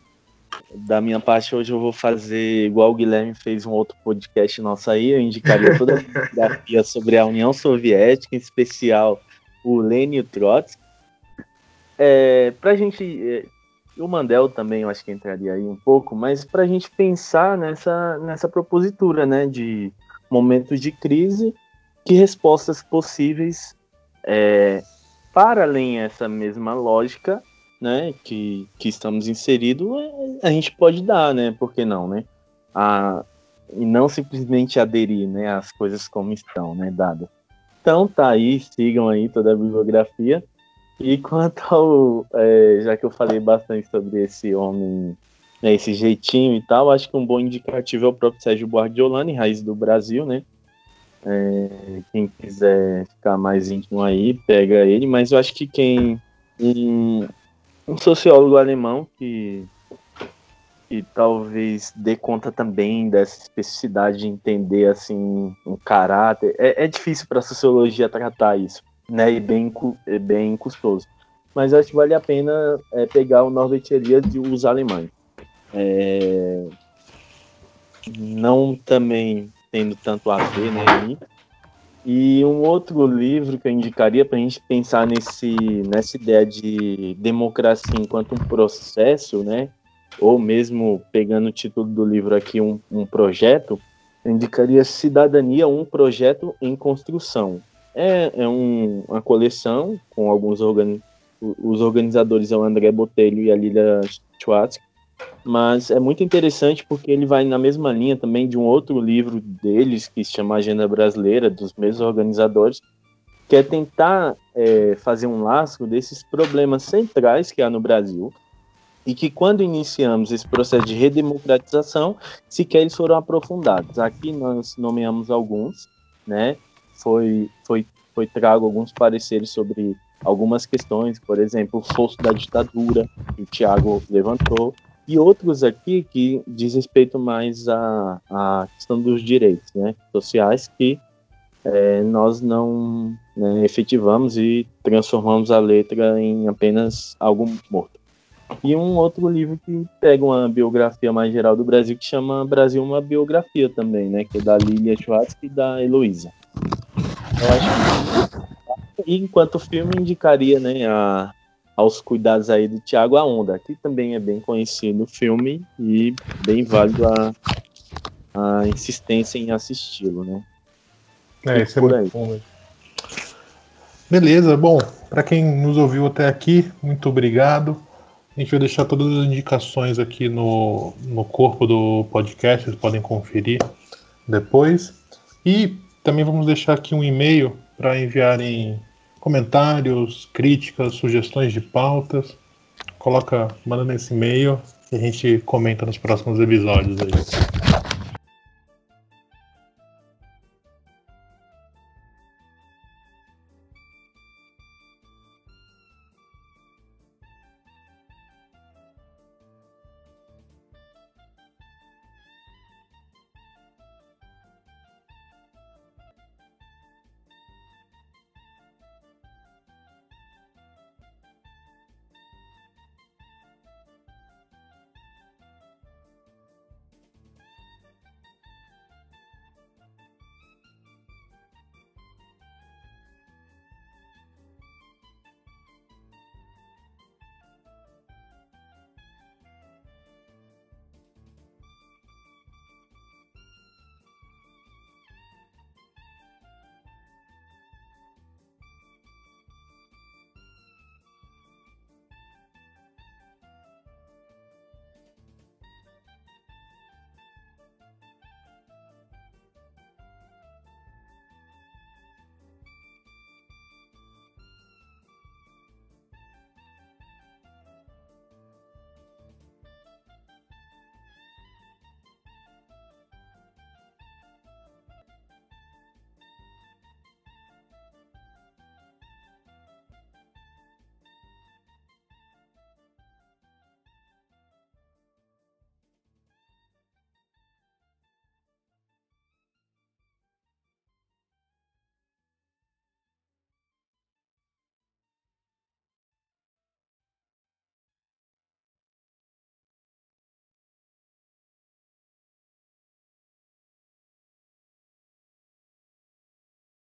da minha parte, hoje eu vou fazer igual o Guilherme fez um outro podcast nosso aí. Eu indicaria toda a biografia sobre a União Soviética, em especial o Lenin Trotsky. É, pra gente. É, o Mandel também eu acho que entraria aí um pouco, mas para a gente pensar nessa, nessa propositura né, de momentos de crise, que respostas possíveis é, para além essa mesma lógica né, que, que estamos inseridos, é, a gente pode dar, né? Por que não, né? A, e não simplesmente aderir, né, às coisas como estão, né, dadas. Então tá aí, sigam aí toda a bibliografia. E quanto ao, é, já que eu falei bastante sobre esse homem, né, esse jeitinho e tal, acho que um bom indicativo é o próprio Sérgio Guardiolani, raiz do Brasil, né? É, quem quiser ficar mais íntimo aí, pega ele, mas eu acho que quem um, um sociólogo alemão que, que talvez dê conta também dessa especificidade de entender assim um caráter. É, é difícil para a sociologia tratar isso, né? E bem, é bem custoso. Mas acho que vale a pena é, pegar o Norbert Elias e os alemães. É, não também tendo tanto a ver, né? E um outro livro que eu indicaria para a gente pensar nesse, nessa ideia de democracia enquanto um processo, né? Ou mesmo pegando o título do livro aqui, um, um projeto, eu indicaria Cidadania, um projeto em construção. É, é um, uma coleção com alguns organi os organizadores é o André Botelho e a Lilia Schwartz, mas é muito interessante porque ele vai na mesma linha também de um outro livro deles que se chama Agenda Brasileira, dos mesmos organizadores, que é tentar é, fazer um laço desses problemas centrais que há no Brasil e que quando iniciamos esse processo de redemocratização, sequer eles foram aprofundados. Aqui nós nomeamos alguns, né? Foi, foi, foi trago alguns pareceres sobre algumas questões, por exemplo, o fosso da ditadura, que o Tiago levantou, e outros aqui que diz respeito mais à, à questão dos direitos né, sociais que é, nós não né, efetivamos e transformamos a letra em apenas algo morto. E um outro livro que pega uma biografia mais geral do Brasil, que chama Brasil uma biografia também, né? Que é da Lilia Schwartz e da Heloísa. Eu acho que, enquanto filme, indicaria né, a aos cuidados aí do Tiago Aonda, que também é bem conhecido o filme e bem válido a, a insistência em assisti-lo, né? É, isso é muito aí. bom. Beleza, bom, para quem nos ouviu até aqui, muito obrigado. A gente vai deixar todas as indicações aqui no, no corpo do podcast, vocês podem conferir depois. E também vamos deixar aqui um e-mail para enviarem comentários, críticas, sugestões de pautas. coloca, manda nesse e-mail e a gente comenta nos próximos episódios aí.